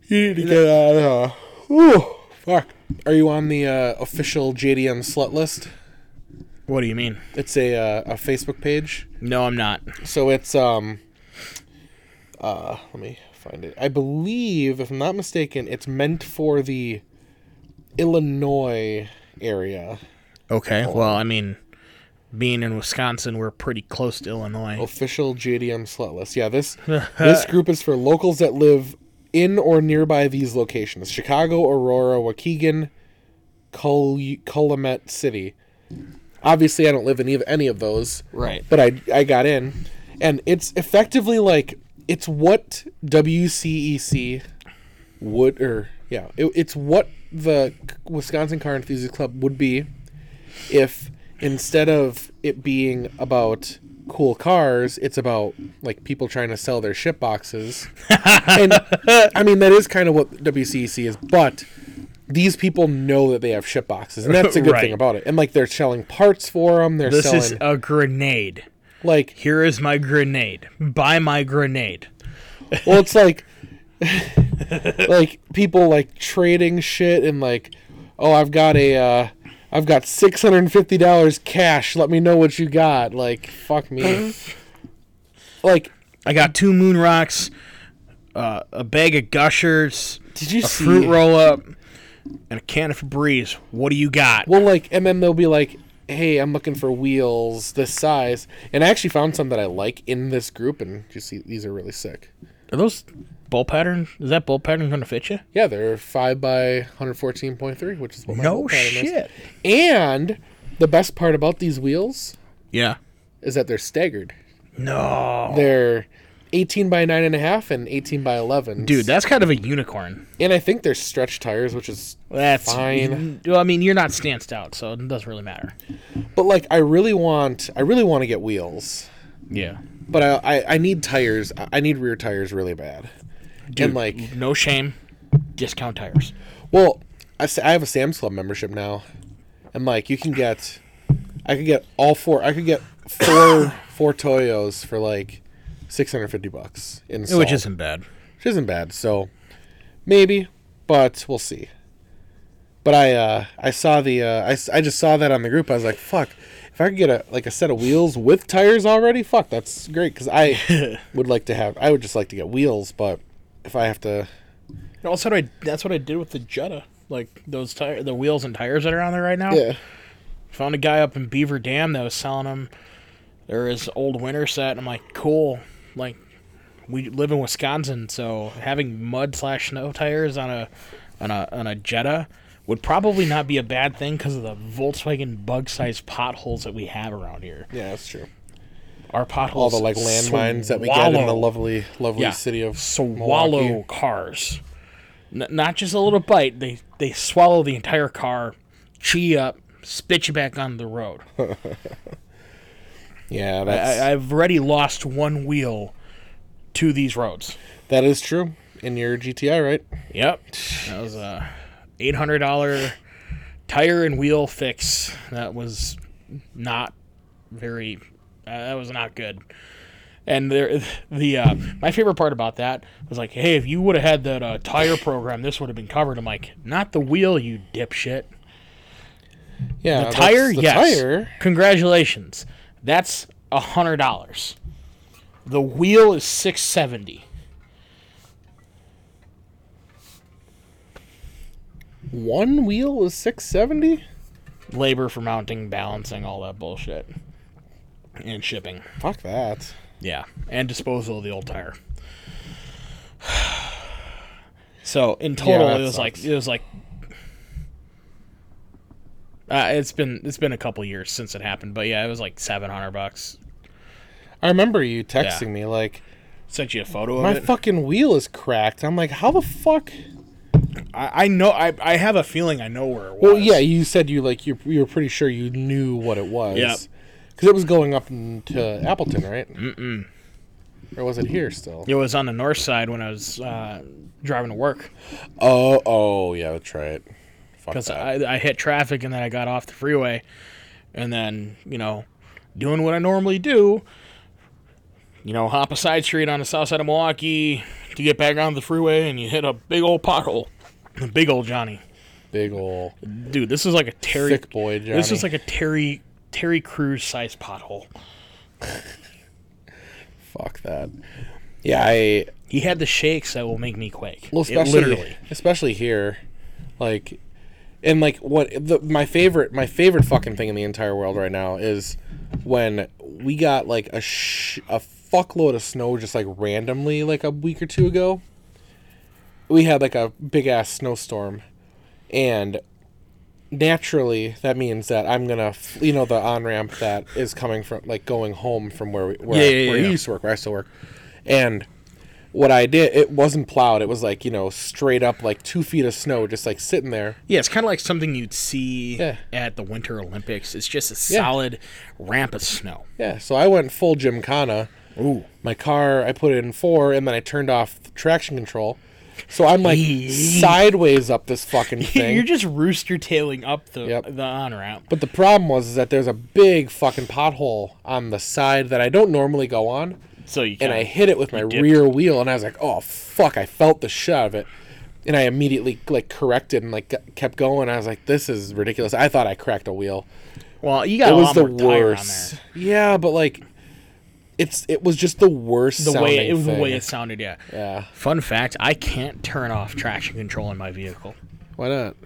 You need to get out. Uh, ooh, fuck. Are you on the uh, official JDM slut list? What do you mean? It's a uh, a Facebook page. No, I'm not. So it's um uh let me find it. I believe if I'm not mistaken, it's meant for the Illinois area. Okay. Um, well, I mean, being in Wisconsin, we're pretty close to Illinois. Official JDM slut list. Yeah, this [laughs] this group is for locals that live in or nearby these locations: Chicago, Aurora, Waukegan, Col- Calumet City. Obviously, I don't live in either, any of those. Right. but I I got in, and it's effectively like it's what WCEC would or yeah it, it's what the Wisconsin Car Enthusiast Club would be if instead of it being about cool cars, it's about like people trying to sell their ship boxes. [laughs] and I mean that is kind of what WCEC is, but these people know that they have ship boxes, and that's a good [laughs] Right. thing about it. And like they're selling parts for them, they're This selling is a grenade. Like Here is my grenade. Buy my grenade. well it's like like people like trading shit and like oh i've got a uh i've got $650 cash let me know what you got like fuck me [laughs] like I got two moon rocks, uh, a bag of gushers, did you a see fruit roll up, and a can of Febreze. What do you got? well like and then they'll be like hey i'm looking for wheels this size and i actually found some that i like in this group and you see these are really sick Are those bolt patterns? Is that bolt pattern going to fit you? yeah they're 5 by 114.3 which is what my No pattern is. shit. and the best part about these wheels Yeah. is that they're staggered No. They're 18 by 9.5 and and 18 by 11. Dude, that's kind of a unicorn. And I think they're stretch tires, which is That's Fine. Well, I mean, you're not stanced out, so it doesn't really matter. but like I really want I really want to get wheels. Yeah. But I, I I need tires. I I need rear tires really bad. Dude, and like no shame. Discount tires. well, I, I have a Sam's Club membership now. And like you can get I could get all four. I could get four four Toyos for like six hundred fifty bucks in salt, Which isn't bad. which isn't bad. So maybe, but we'll see. But I uh, I saw the uh, I, I just saw that on the group. I was like, fuck. If I could get a like a set of wheels with tires already, fuck, that's great. Because I [laughs] would like to have. I would just like to get wheels, but if I have to, Also, I, that's what I did with the Jetta. Like those tire, the wheels and tires that are on there right now. yeah, Found a guy up in Beaver Dam that was selling them. There is old winter set, and I'm like, cool. Like, we live in Wisconsin, so having mud slash snow tires on a on a on a Jetta would probably not be a bad thing because of the Volkswagen bug-sized potholes that we have around here. yeah, that's true. Our potholes, All the like landmines that we get in the lovely, lovely yeah, city of swallow Milwaukee. cars. N- not just a little bite; they they swallow the entire car, chew you up, spit you back on the road. [laughs] Yeah, that's I, I've already lost one wheel to these roads. that is true. In your GTI, right? Yep, that was a eight hundred dollar tire and wheel fix. That was not very. Uh, that was not good. And there, the uh, my favorite part about that was like, hey, if you would have had that uh, tire program, this would have been covered. I'm like, not the wheel, you dipshit. Yeah, The tire, the yes. tire. Congratulations. That's a hundred dollars. The wheel is six seventy. One wheel is six seventy. Labor for mounting, balancing, all that bullshit, and shipping. Fuck that. Yeah, and disposal of the old tire. [sighs] So in total, that it was like it was like. Uh, it's been it's been a couple years since it happened, but yeah, it was like seven hundred bucks. I remember you texting me like, Sent you a photo of my it. fucking wheel is cracked. I'm like, how the fuck? I, I know. I, I have a feeling I know where it was. Well, yeah, you said you like you you were pretty sure you knew what it was. Yep. Because it was going up into Appleton, right? Mm-mm. Or was it here still? It was on the north side when I was uh, driving to work Oh, oh, yeah, that's right. Because. I, I hit traffic and then I got off the freeway, and then you know, doing what I normally do. You know, hop a side street on the south side of Milwaukee to get back on the freeway, and you hit a big old pothole. [laughs] Big old Johnny, Big ol' dude. This is like a Terry. thick boy Johnny. This is like a Terry Terry Crews sized pothole. [laughs] fuck that. Yeah, I He had the shakes that will make me quake. well, It especially literally. especially here, like, and like what the my favorite my favorite fucking thing in the entire world right now is when we got like a sh- a fuckload of snow just like randomly like a week or two ago. We had like a big ass snowstorm, and naturally that means that I'm gonna f- you know the on ramp that is coming from like going home from where we, where, Yeah, yeah, where yeah. you used to work where I still work, and what I did it wasn't plowed it was like you know straight up like two feet of snow just like sitting there Yeah, it's kind of like something you'd see Yeah. at the Winter Olympics. It's just a Yeah. solid ramp of snow. yeah so I went full Gymkhana Ooh. my car I put it in four and then I turned off the traction control so I'm like [laughs] sideways up this fucking [laughs] thing You're just rooster tailing up the Yep. the on ramp. But the problem was is that there's a big fucking pothole on the side that I don't normally go on, So you and I hit it with my dipped. rear wheel, and I was like, "Oh fuck!" I felt the shit out of it, and I immediately like corrected and like kept going. I was like, "This is ridiculous." I thought I cracked a wheel. well, you got It a was lot the more tire on worst. Yeah, but like, it's it was just the worst. The way it, the way it sounded, yeah. Yeah. Fun fact: I can't turn off traction control in my vehicle. Why not?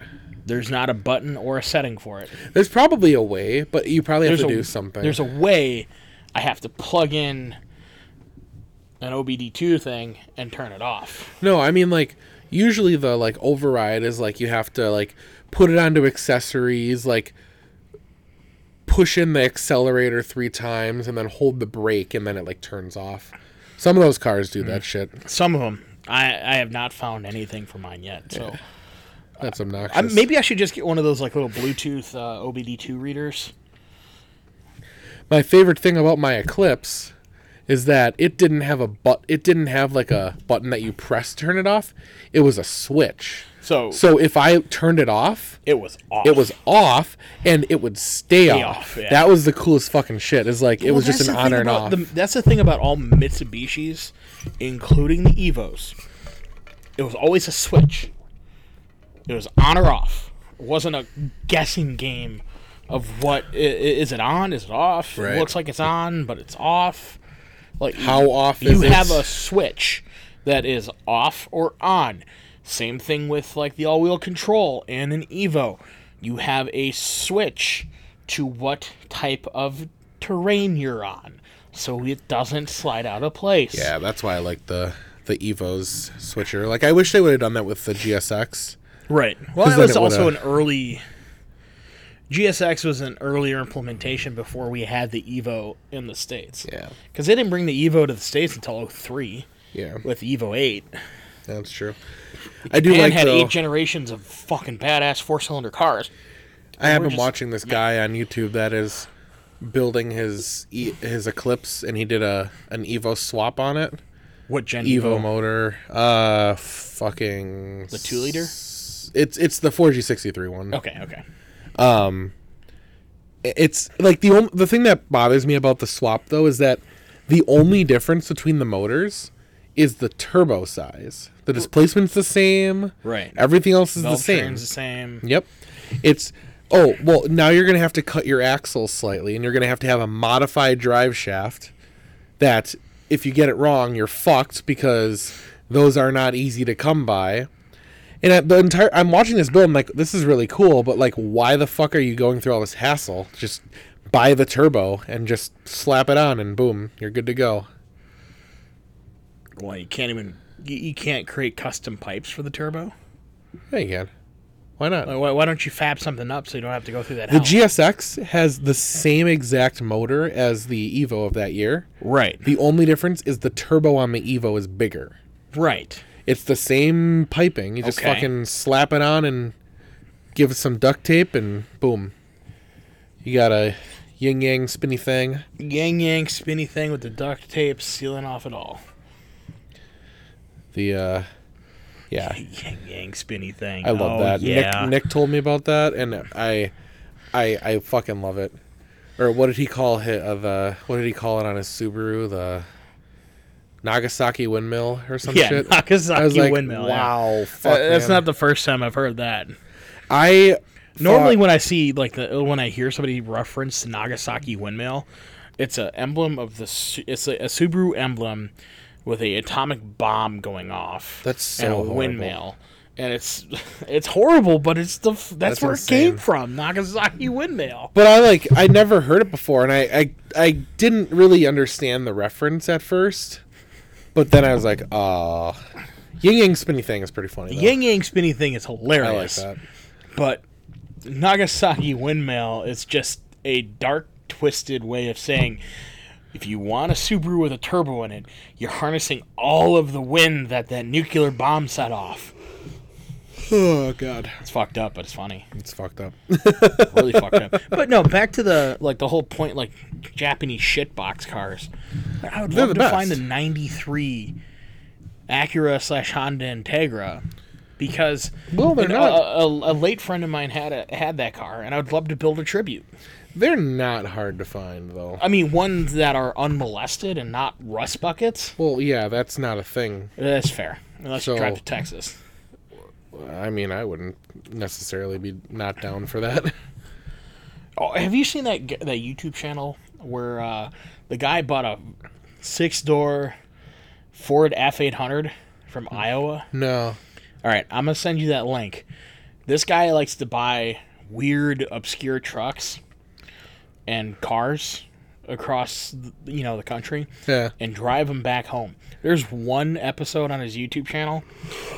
There's not a button or a setting for it. There's probably a way, but you probably have There's to a do something. There's a way. I have to plug in an OBD2 thing and turn it off. No, I mean like usually the like override is like you have to like put it onto accessories, like push in the accelerator three times and then hold the brake and then it like turns off. Some of those cars do that shit. Some of them. I, I have not found anything for mine yet. So That's obnoxious. I, maybe I should just get one of those like little Bluetooth uh, OBD2 readers. My favorite thing about my Eclipse is that it didn't have a but it didn't have like a button that you press to turn it off. It was a switch. So, So if I turned it off, it was off. it was off and it would stay off. off, yeah. That was the coolest fucking shit. Is like it Well, was just an the on thing and off. The, that's the thing about all Mitsubishis, including the Evos. It was always a switch. It was on or off. It wasn't a guessing game of what i- i- is it on, is it off. Right. It looks like it's on, but it's off. Like How off you is it? have a switch that is off or on. Same thing with like the all-wheel control and an Evo. You have a switch to what type of terrain you're on, so it doesn't slide out of place. yeah, that's why I like the the Evo's switcher. Like I wish they would have done that with the GSX. right. Well, that was also an early. GSX was an earlier implementation before we had the Evo in the states. Yeah. Because they didn't bring the Evo to the states until 03 Yeah, with Evo 8. that's true. I do And like had though, eight generations of fucking badass four cylinder cars. I have been just- watching this guy on YouTube that is building his his Eclipse, and he did a an Evo swap on it. What gen Evo motor, uh, fucking The 2 liter? s- It's it's the 4G63 one. Okay, okay. Um, it's like the only the thing that bothers me about the swap though is that the only difference between the motors is the turbo size. The displacement's the same. Right. Everything else is Valve the same. the same. Yep. It's oh well now you're gonna have to cut your axles slightly and you're gonna have to have a modified drive shaft that if you get it wrong you're fucked because those are not easy to come by. And at the entire I'm watching this build I'm like this is really cool but like why the fuck are you going through all this hassle? Just buy the turbo and just slap it on and boom you're good to go. Well, you can't even. You, you can't create custom pipes for the turbo. Yeah, you can. Why not? Why, why don't you fab something up so you don't have to go through that? The hell? GSX has the same exact motor as the Evo of that year. right, The only difference is the turbo on the Evo is bigger. right. It's the same piping. You just Okay. fucking slap it on and give it some duct tape and boom. You got a yin yang spinny thing. Yang yang spinny thing with the duct tape sealing off it all. The uh yeah, [laughs] Yang yang spinny thing. I love Oh, that. Yeah. Nick Nick told me about that and I I I fucking love it. Or what did he call it? Uh, the what did he call it on his Subaru? The Nagasaki windmill or some yeah, shit. [laughs] Nagasaki like, windmill. yeah. wow, Uh, that's not the first time I've heard that. I Normally, thought- when I see like the when I hear somebody reference Nagasaki windmill, it's an emblem of the it's a, a Subaru emblem with a atomic bomb going off. That's so and a horrible. windmill, and it's [laughs] it's horrible, but it's the that's, That's where insane. it came from. Nagasaki windmill. But I like I never heard it before, and I, I I didn't really understand the reference at first. But then I was like, uh Ying Yang Spinny thing is pretty funny. The though. Yang Yang spinny thing is I like hilarious, that. but Nagasaki windmill is just a dark, twisted way of saying. If you want a Subaru with a turbo in it, you're harnessing all of the wind that that nuclear bomb set off. Oh god, It's fucked up, but it's funny. it's fucked up. [laughs] Really fucked up. [laughs] But no, back to the like the whole point, like Japanese shitbox cars. I would They're love the to find the best. '93 Acura slash Honda Integra because Well, they're an- not- A, a, a late friend of mine had a, had that car, and I would love to build a tribute. They're not hard to find though. I mean, ones that are unmolested and not rust buckets. Well, yeah, that's not a thing. That's fair, unless you So- drive to Texas. I mean, I wouldn't necessarily be not down for that. [laughs] Oh, have you seen that that YouTube channel where uh, the guy bought a six door Ford F eight hundred from Iowa? no. All right, I'm gonna send you that link. This guy likes to buy weird, obscure trucks and cars across you know the country Yeah. and drive them back home. There's one episode on his YouTube channel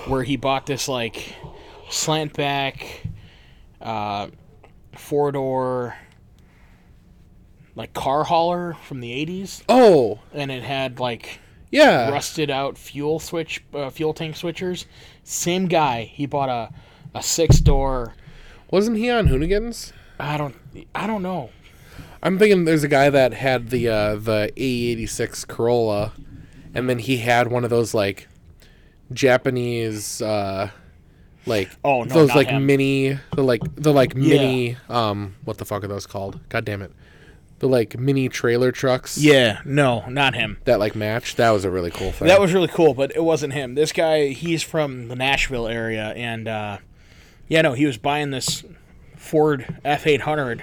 where he bought this like slant back uh, four door like car hauler from the 80s Oh, and it had like yeah. rusted out fuel switch uh, fuel tank switchers same guy he bought a a six door Wasn't he on Hoonigans? i don't i don't know I'm thinking there's a guy that had the uh, the AE86 Corolla, and then he had one of those like Japanese uh, Like Oh, no, those like him. mini the like the like mini um what the fuck are those called? God damn it. The like mini trailer trucks Yeah, no, not him. that like match. That was a really cool thing. That was really cool, but it wasn't him. This guy, he's from the Nashville area, and uh, yeah, no, he was buying this Ford F eight hundred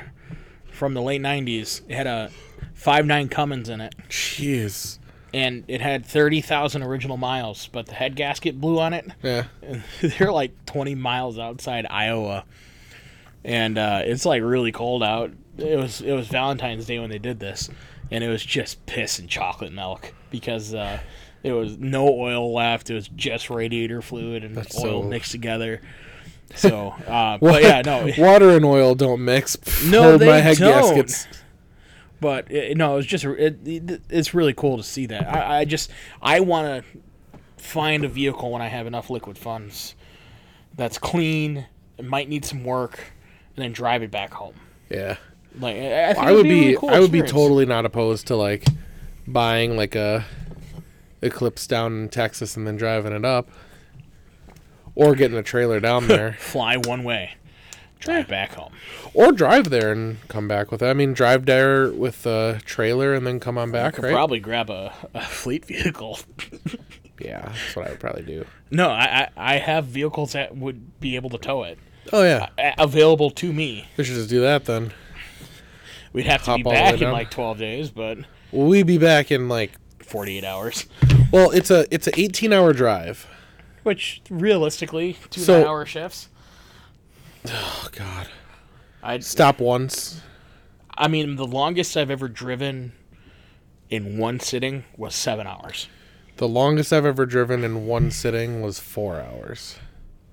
from the late nineties. It had a five nine Cummins in it, Jeez. and it had thirty thousand original miles, but the head gasket blew on it. Yeah. And [laughs] they're like twenty miles outside Iowa, and uh, it's like really cold out. It was it was Valentine's Day when they did this, and it was just piss and chocolate milk because uh, there was no oil left. It was just radiator fluid and That's oil so- mix together. So, [laughs] uh, but yeah, no, Water and oil don't mix. No, they my head don't. gaskets. but it, no, it was just it, it, it's really cool to see that. I, I just I want to find a vehicle when I have enough liquid funds that's clean, it might need some work, and then drive it back home. Yeah. Like I, I, think I it'd would a be really cool I would be totally not opposed to like buying like a Eclipse down in Texas and then driving it up. Or getting a trailer down [laughs] there. fly one way, drive back home. or drive there and come back with it. I mean drive there with a trailer and then come on back, Could right? probably grab a, a fleet vehicle. [laughs] yeah, that's what I would probably do. no, I, I I have vehicles that would be able to tow it, Oh yeah. a- available to me. We should just do that then. We'd have to Hop be the back in like twelve days, but Will we be back in like forty eight hours. well, it's a it's a 18 hour drive. Which realistically, two So- hour shifts. Oh god. I Stop once. I mean, the longest I've ever driven in one sitting was seven hours. The longest I've ever driven in one sitting was 4 hours.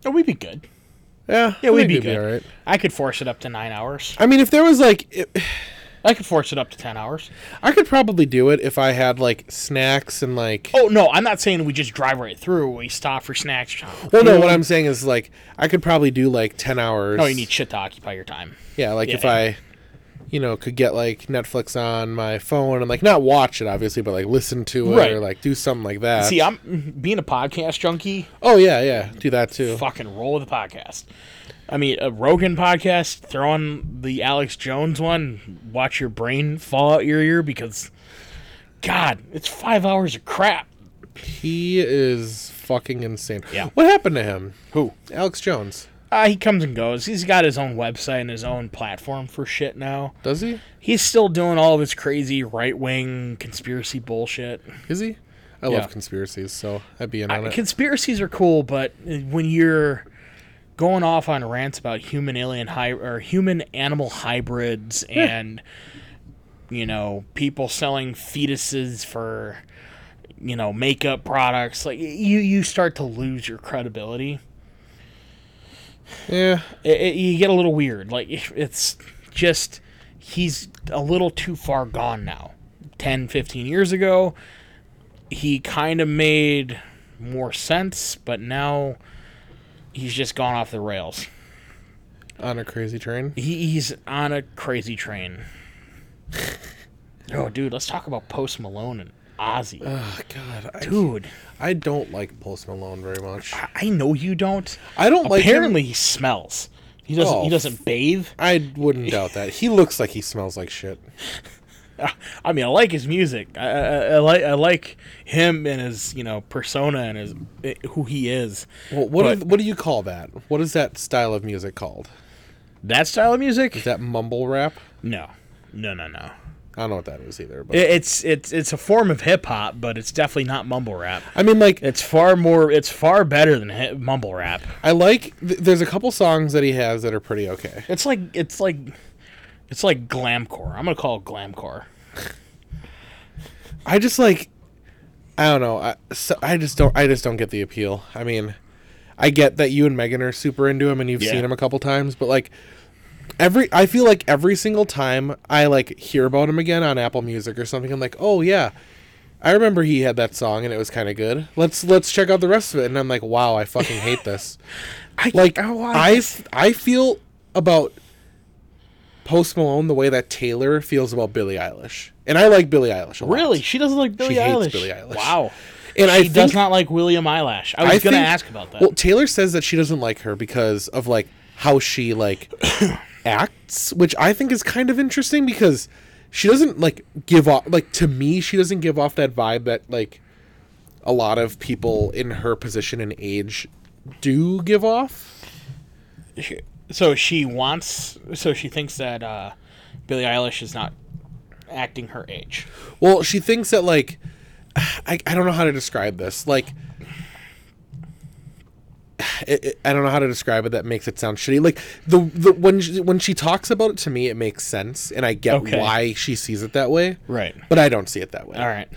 Oh, we'd be good. Yeah, Yeah, we'd think be good. all right. I could force it up to nine hours. I mean, if there was like I could force it up to ten hours. I could probably do it if I had like snacks and like Oh no, I'm not saying we just drive right through. We stop for snacks. Well, no, what I'm saying is like I could probably do like 10 hours. No, you need shit to occupy your time. Yeah, like if Yeah. I, you know, could get like Netflix on my phone and like not watch it obviously, but like listen to it Right. or like do something like that. See, I'm being a podcast junkie. oh yeah, yeah, do that too. Fucking roll with the podcast. I mean, a Rogan podcast. Throw on the Alex Jones one. Watch your brain fall out your ear because, God, it's five hours of crap. He is fucking insane. Yeah. What happened to him? Who? Alex Jones. Uh, he comes and goes. He's got his own website and his own platform for shit now. Does he? He's still doing all of his crazy right wing conspiracy bullshit. Is he? I Yeah. love conspiracies, so I'd be in on I, it. conspiracies are cool, but when you're going off on rants about human alien hy- or human animal hybrids [laughs] and you know people selling fetuses for you know makeup products, like you you start to lose your credibility. yeah. It, it- you get a little weird. Like it's just he's a little too far gone now. 10, 15 years ago, he kind of made more sense, but now he's just gone off the rails. On a crazy train. He, he's on a crazy train. oh, dude, let's talk about Post Malone and Ozzy. Oh god. I, dude, I don't like Post Malone very much. I- I know you don't. I don't like him. Apparently, he smells. He doesn't. Oh, he doesn't bathe. I wouldn't doubt that. He looks like he smells like shit. [laughs] I mean, I like his music. I, I, I like I like him and his you know persona and his eh, who he is. Well, what But- do- what do you call that? What is that style of music called? That style of music? Is that mumble rap? No, no, no, no. I don't know what that is either. But it's it's it's a form of hip hop, but it's definitely not mumble rap. I mean, like It's far more. It's far better than hip, mumble rap. I like. Th- there's a couple songs that he has that are pretty okay. It's like it's like it's like glamcore. I'm gonna call it glamcore. I just like. I don't know. I, so I just don't. I just don't get the appeal. I mean, I get that you and Megan are super into him and you've Yeah. seen him a couple times, but like every I feel like every single time I like hear about him again on Apple Music or something, I'm like, oh yeah. I remember he had that song and it was kind of good. Let's let's check out the rest of it and I'm like, wow, I fucking hate this. [laughs] I, Like oh, I f- I feel about Post Malone the way that Taylor feels about Billie Eilish, and I like Billie Eilish a lot. really she doesn't like Billie She hates Eilish. Billie Eilish. Wow. And she I does not like William Eyelash. I was I gonna think- ask about that. Well, Taylor says that she doesn't like her because of like how she like [coughs] acts, which I think is kind of interesting because she doesn't like give off like to me she doesn't give off that vibe that like a lot of people in her position and age do give off. So she wants. So she thinks that uh, Billie Eilish is not acting her age. Well, she thinks that like [sighs] I, I don't know how to describe this. Like [sighs] it, it- I don't know how to describe it that makes it sound shitty. Like the the when she, when she talks about it to me it makes sense and I get Okay. why she sees it that way. Right. But I don't see it that way. All right.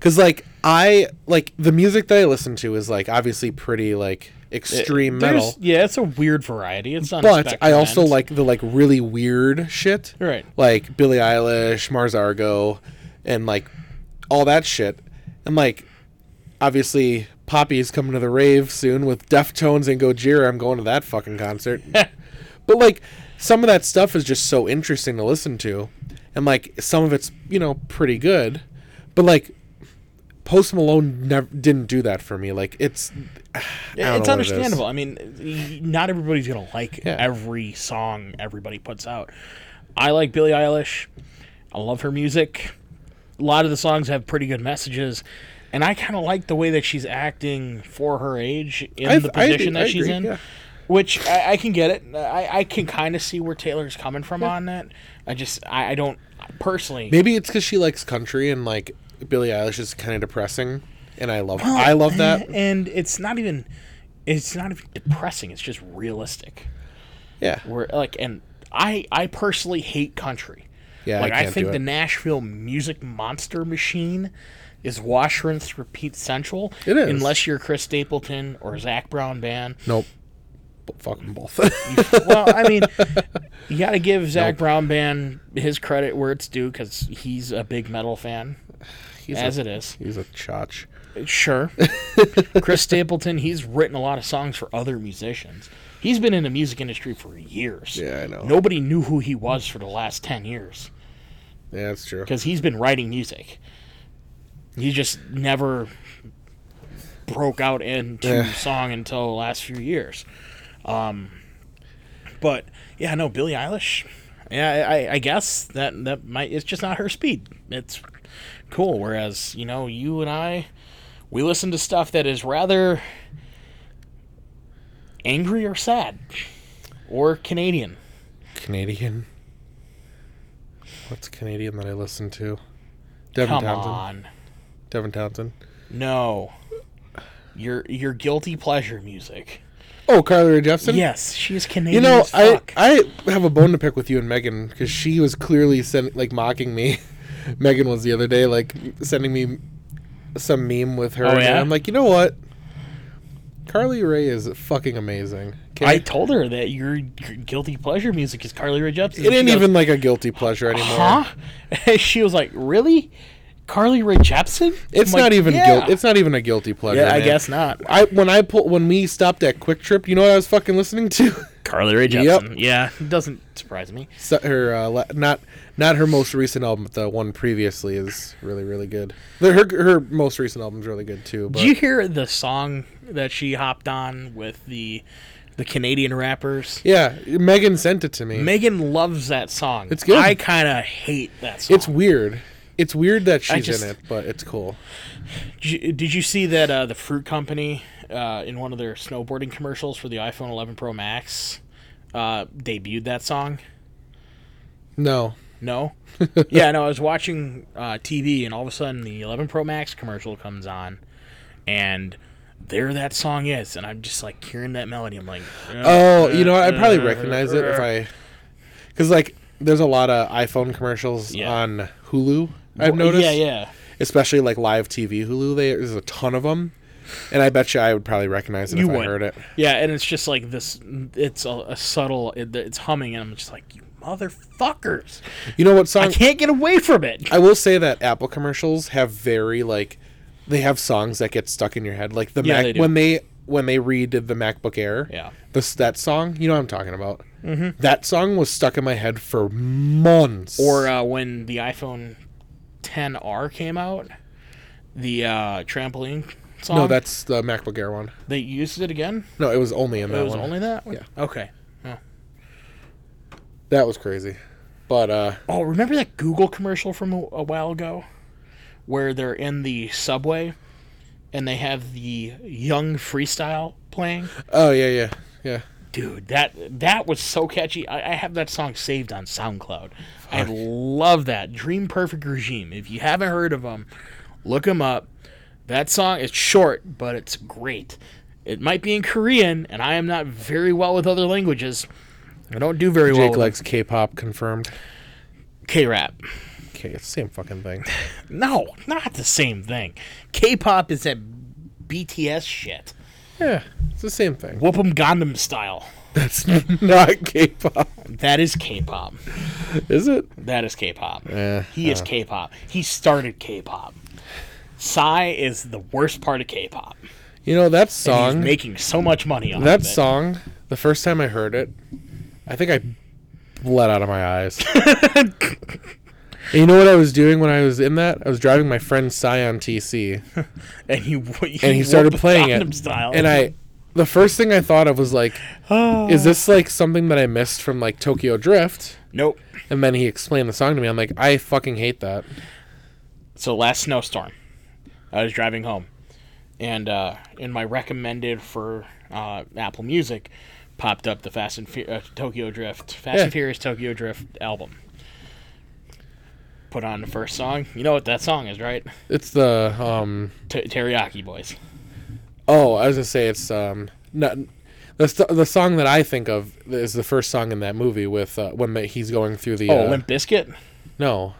Cuz like I like the music that I listen to is like obviously pretty like extreme eh, There's- metal. Yeah, it's a weird variety. It's a But I also end. like the like really weird shit. Right. Like Billie Eilish, Mars Argo, and like all that shit. And like obviously Poppy's coming to the rave soon with Deftones and Gojira. I'm going to that fucking concert. [laughs] but like some of that stuff is just so interesting to listen to. And like some of it's, you know, pretty good. But like Post Malone never didn't do that for me. Like it's [sighs] it's what it understandable. I mean, not everybody's gonna like Yeah. every song everybody puts out. I like Billie Eilish. I love her music. A lot of the songs have pretty good messages, and I kind of like the way that she's acting for her age in I- the I position do- that I she's agree, in. yeah. Which I, I can get it. I, I can kind of see where Taylor's coming from on that. I just I, I don't personally. Maybe it's because she likes country and like Billie Eilish is kind of depressing, and I love I love that. Eh, and it's not even it's not even depressing. It's just realistic. Yeah, We're like and I I personally hate country. Yeah, like I, can't think the. Nashville music monster machine is wash rinse repeat central. It is. unless you're Chris Stapleton or Zac Brown band. nope. But fuck them both. [laughs] well, I mean, you got to give Zac Brown band his credit where it's due because he's a big metal fan, he's as a, it is. he's a chotch. Sure. [laughs] Chris Stapleton, he's written a lot of songs for other musicians. He's been in the music industry for years. Yeah, I know. Nobody knew who he was for the last 10 years Yeah, that's true. because he's been writing music. He just never broke out into Yeah. song until the last few years. Um, but yeah, no, Billie Eilish. Yeah, I, I guess that that might it's just not her speed. It's cool. Whereas you know, you and I, we listen to stuff that is rather angry or sad, or Canadian. Canadian. What's Canadian that I listen to? Devin Come Townsend. on, Devin Townsend. no. Your your guilty pleasure music. Oh, Carly Rae Jepsen. Yes, she's Canadian. You know, I. I have a bone to pick with you and Megan because she was clearly send, like mocking me. [laughs] Megan was the other day like sending me some meme with her. Oh, and yeah? I'm like, you know what? Carly Rae is fucking amazing. Okay? I told her that your, your guilty pleasure music is Carly Rae Jepsen. it ain't even like a guilty pleasure anymore. Huh? [laughs] She was like, "Really, Carly Rae Jepsen?" It's I'm like, not even yeah. guilt. It's not even a guilty pleasure. yeah, I man. guess not. I when I pull when we stopped at QuikTrip, you know what I was fucking listening to? [laughs] Carly Rae Yep. Jepsen. Yeah, it doesn't surprise me. So- her uh, not not her most recent album, but the one previously is really really good. Her her most recent album's really good too. But Did you hear the song that she hopped on with the the Canadian rappers? yeah, Megan sent it to me. Megan loves that song. It's good. I kind of hate that song. it's weird. It's weird that she's just- in it, but it's cool. Did you, see that uh, the Fruit Company uh, in one of their snowboarding commercials for the iPhone 11 Pro Max uh, debuted that song? No, No. [laughs] yeah, no. I was watching uh, TV, and all of a sudden, the 11 Pro Max commercial comes on, and there that song is, and I'm just like hearing that melody. I'm like, Oh, you know. I'd probably recognize it if I, because like there's a lot of iPhone commercials Yeah. on Hulu. I've noticed, Yeah, yeah. especially like live TV Hulu. There's a ton of them, and I bet you I would probably recognize it You if would. I heard it. Yeah, and it's just like this. It's a, a subtle. It, it's humming, and I'm just like, you motherfuckers! You know what song? I can't get away from it. I will say that Apple commercials have very like, they have songs that get stuck in your head. Like the Yeah, Mac they when they when they redid the MacBook Air. Yeah. This that song, you know what I'm talking about. Mm-hmm. That song was stuck in my head for months. Or uh, when the iPhone 10R came out, the uh, trampoline song? No, that's the MacBook Air one. they used it again. No, it was only in that It was one. only that. one? Yeah. Okay. Oh. that was crazy. But uh, Oh, remember that Google commercial from a, a while ago, where they're in the subway, and they have the Young Freestyle playing. oh yeah, yeah, yeah. Dude, that that was so catchy. I, I have that song saved on SoundCloud. I love that Dream Perfect Regime. If you haven't heard of them, look them up. That song is short, but it's great. It might be in Korean, and I am not very well with other languages. I don't do very well Jake with likes K-pop confirmed. K-rap. Okay, it's the same fucking thing. [laughs] No, not the same thing. K-pop is that BTS shit. Yeah, it's the same thing. Whoop 'em Gundam style. That's [laughs] not K-pop, That is K-pop. is it? That is K-pop. Yeah, He is K-pop. He started K-pop. Psy is the worst part of K-pop. You know that And song. he's making so much money on that song. The first time I heard it, I think I bled out of my eyes. [laughs] And you know what I was doing when I was in that? I was driving my friend Scion TC, [laughs] and he and he started playing it. Style. And I, the first thing I thought of was like, [sighs] is this like something that I missed from like Tokyo Drift? nope. And then he explained the song to me. I'm like, I fucking hate that. So last snowstorm, I was driving home, and uh, in my recommended for uh, Apple Music, popped up the Fast and Fu- uh, Tokyo Drift, Fast Yeah. and Furious Tokyo Drift album. Put on the first song. You know what that song is, right? It's the um. T- Teriyaki Boyz. Oh, I was gonna say it's um. Not, the st- the song that I think of is the first song in that movie with uh, when the, he's going through the. Oh, uh, Limp Bizkit. No.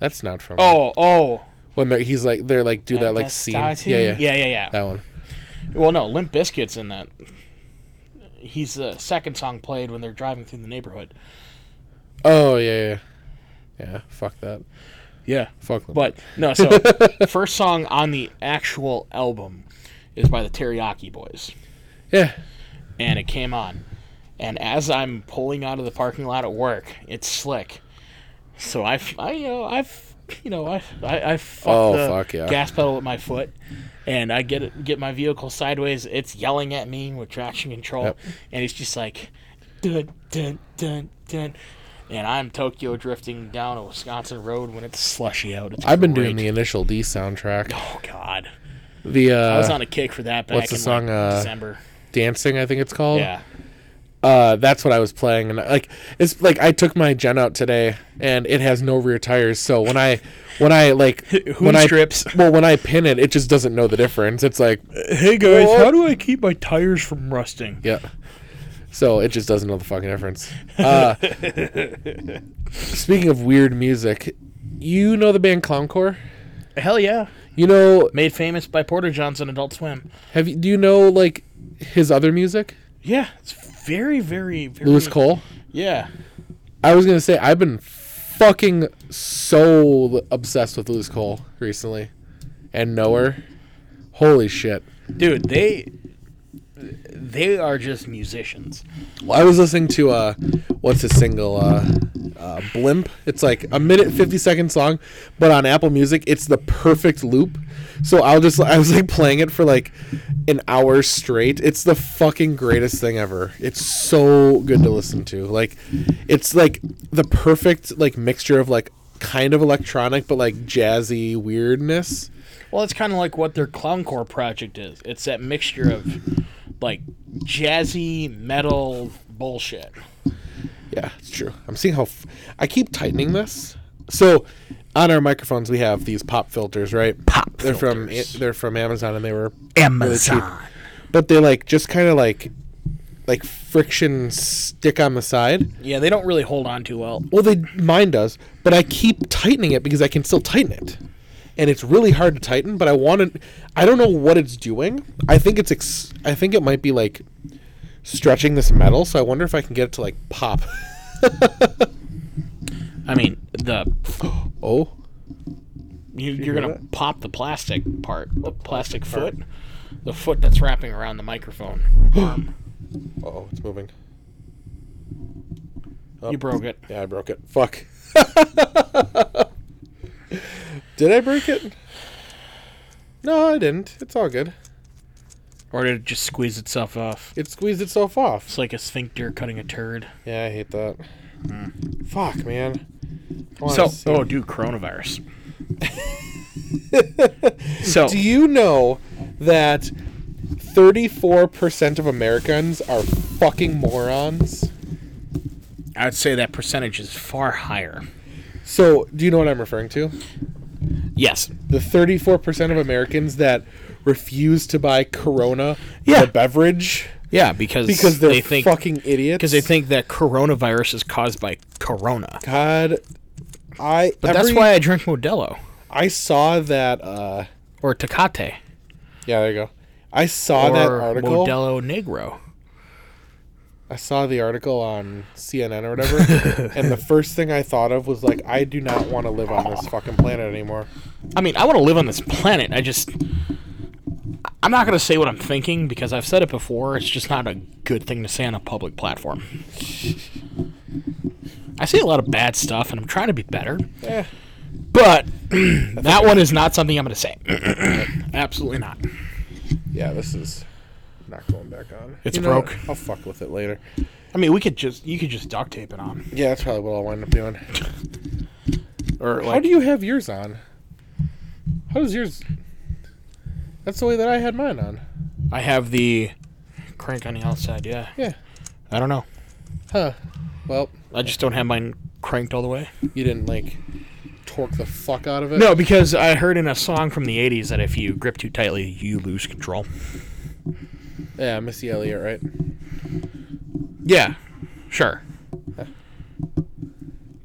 That's not from. Oh, oh. When they're, he's like they're like do that like scene. Yeah, yeah, yeah, yeah, yeah. That one. Well, no, Limp Bizkit's in that. He's the second song played when they're driving through the neighborhood. Oh yeah, yeah. Yeah. Fuck that. Yeah. Fuck. them. But no, so [laughs] first song on the actual album is by the Teriyaki Boyz, yeah. and it came on, and as I'm pulling out of the parking lot at work, it's slick. So I, I you know, I've, you know, I, I, I fuck Oh, the fuck, yeah. gas pedal with my foot, and I get it, get my vehicle sideways. It's yelling at me with traction control, Yep. and it's just like, dun dun dun dun. And I'm Tokyo drifting down a Wisconsin road when it's slushy out. It's I've been great. doing the initial D soundtrack. Oh God, The I was uh, on a kick for that back what's the in song, like, uh, December. dancing, I think it's called. Yeah, Uh, that's what I was playing, and like it's like I took my Gen out today, and it has no rear tires. So when I when I like [laughs] when I strips. well when I pin it, it just doesn't know the difference. It's like Hey guys, What? how do I keep my tires from rusting? yeah. So it just doesn't know the fucking difference. Uh, speaking of weird music, you know the band Clowncore? Hell yeah, You know, made famous by Porter Johnson Adult Swim. have you do you know like his other music? Yeah, it's very, very, very. Louis Cole. Yeah, I was gonna say I've been fucking so obsessed with Louis Cole recently, and Knower. Holy shit! dude, they they are just musicians. Well, I was listening to uh, what's his single? Uh, uh, Blimp. It's like a minute fifty second song, but on Apple Music, it's the perfect loop. So I'll just I was like playing it for like an hour straight. It's the fucking greatest thing ever. It's so good to listen to. Like, it's like the perfect like mixture of like kind of electronic but like jazzy weirdness. Well, it's kind of like what their clowncore project is. It's that mixture of like jazzy metal bullshit. Yeah, it's true. I'm seeing how f- I keep tightening this. So, on our microphones, we have these pop filters, right? Pop They're from they're from Amazon, and they were Amazon. but they like just kind of like like friction stick on the side. Yeah, they don't really hold on too well. Well, they mine does, but I keep tightening it because I can still tighten it, and it's really hard to tighten. But I want to. I don't know what it's doing. I think it's. Ex- I think it might be like stretching this metal. So I wonder if I can get it to like pop. [laughs] I mean, the [gasps] oh. you, you're gonna that? pop the plastic part, the plastic foot, the foot that's wrapping around the microphone. [gasps] Oh, it's moving. You oh. broke it. Yeah, I broke it. Fuck. [laughs] Did I break it? No, I didn't. It's all good. Or did it just squeeze itself off? It squeezed itself off. It's like a sphincter cutting a turd. Yeah, I hate that. Fuck, man. I wanna So, see- oh, dude, coronavirus. [laughs] so, do you know that 34% of Americans are fucking morons? I'd say that percentage is far higher. So, do you know what I'm referring to? Yes. The 34% of Americans that refuse to buy Corona, Yeah. the beverage, Yeah, because because they're they think fucking idiots. because they think that coronavirus is caused by corona. God, I. But that's why I drink Modelo I saw that. uh or Tecate Yeah, there you go. I saw that article. Modelo Negro. I saw the article on CNN or whatever, [laughs] and the first thing I thought of was like, I do not want to live on this fucking planet anymore. I mean, I want to live on this planet. I just I'm not going to say what I'm thinking because I've said it before. It's just not a good thing to say on a public platform. I say a lot of bad stuff and I'm trying to be better. Eh, But [clears throat] that one is not something I'm going to say. [coughs] Absolutely not. yeah, this is not going back on. It's You know what? broke. I'll fuck with it later. I mean, we could just you could just duct tape it on, Yeah, that's probably what I'll wind up doing. [laughs] or How like do you have yours on? How does yours? That's the way that I had mine on. I have the crank on the outside. Yeah, Yeah. I don't know. Huh. Well, I just don't have mine cranked all the way. you didn't like torque the fuck out of it. No, because I heard in a song from the '80s that if you grip too tightly, you lose control. Yeah, Missy Elliott, right? Yeah, sure.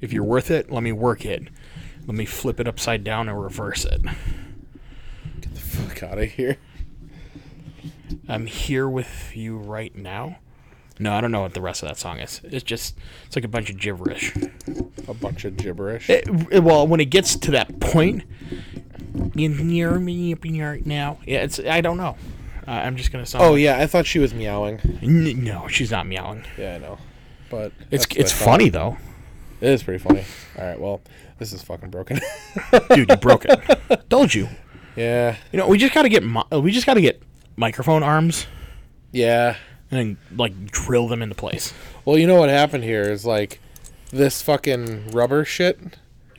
If you're worth it, let me work it. Let me flip it upside down and reverse it. Get the fuck out of here. I'm here with you right now. No, I don't know what the rest of that song is. It's just it's like a bunch of gibberish. A bunch of gibberish. It, it- well, when it gets to that point, you near me right now. Yeah, it's I don't know. Uh, I'm just gonna. Sound oh like- yeah, I thought she was meowing. N- no, she's not meowing. Yeah, I know. But It's it's funny though, It is pretty funny. All right, well, this is fucking broken. [laughs] dude. You broke it. [laughs] Told you. yeah, You know, we just gotta get mi- we just gotta get microphone arms yeah. and then like drill them into place. Well, you know what happened here is like this fucking rubber shit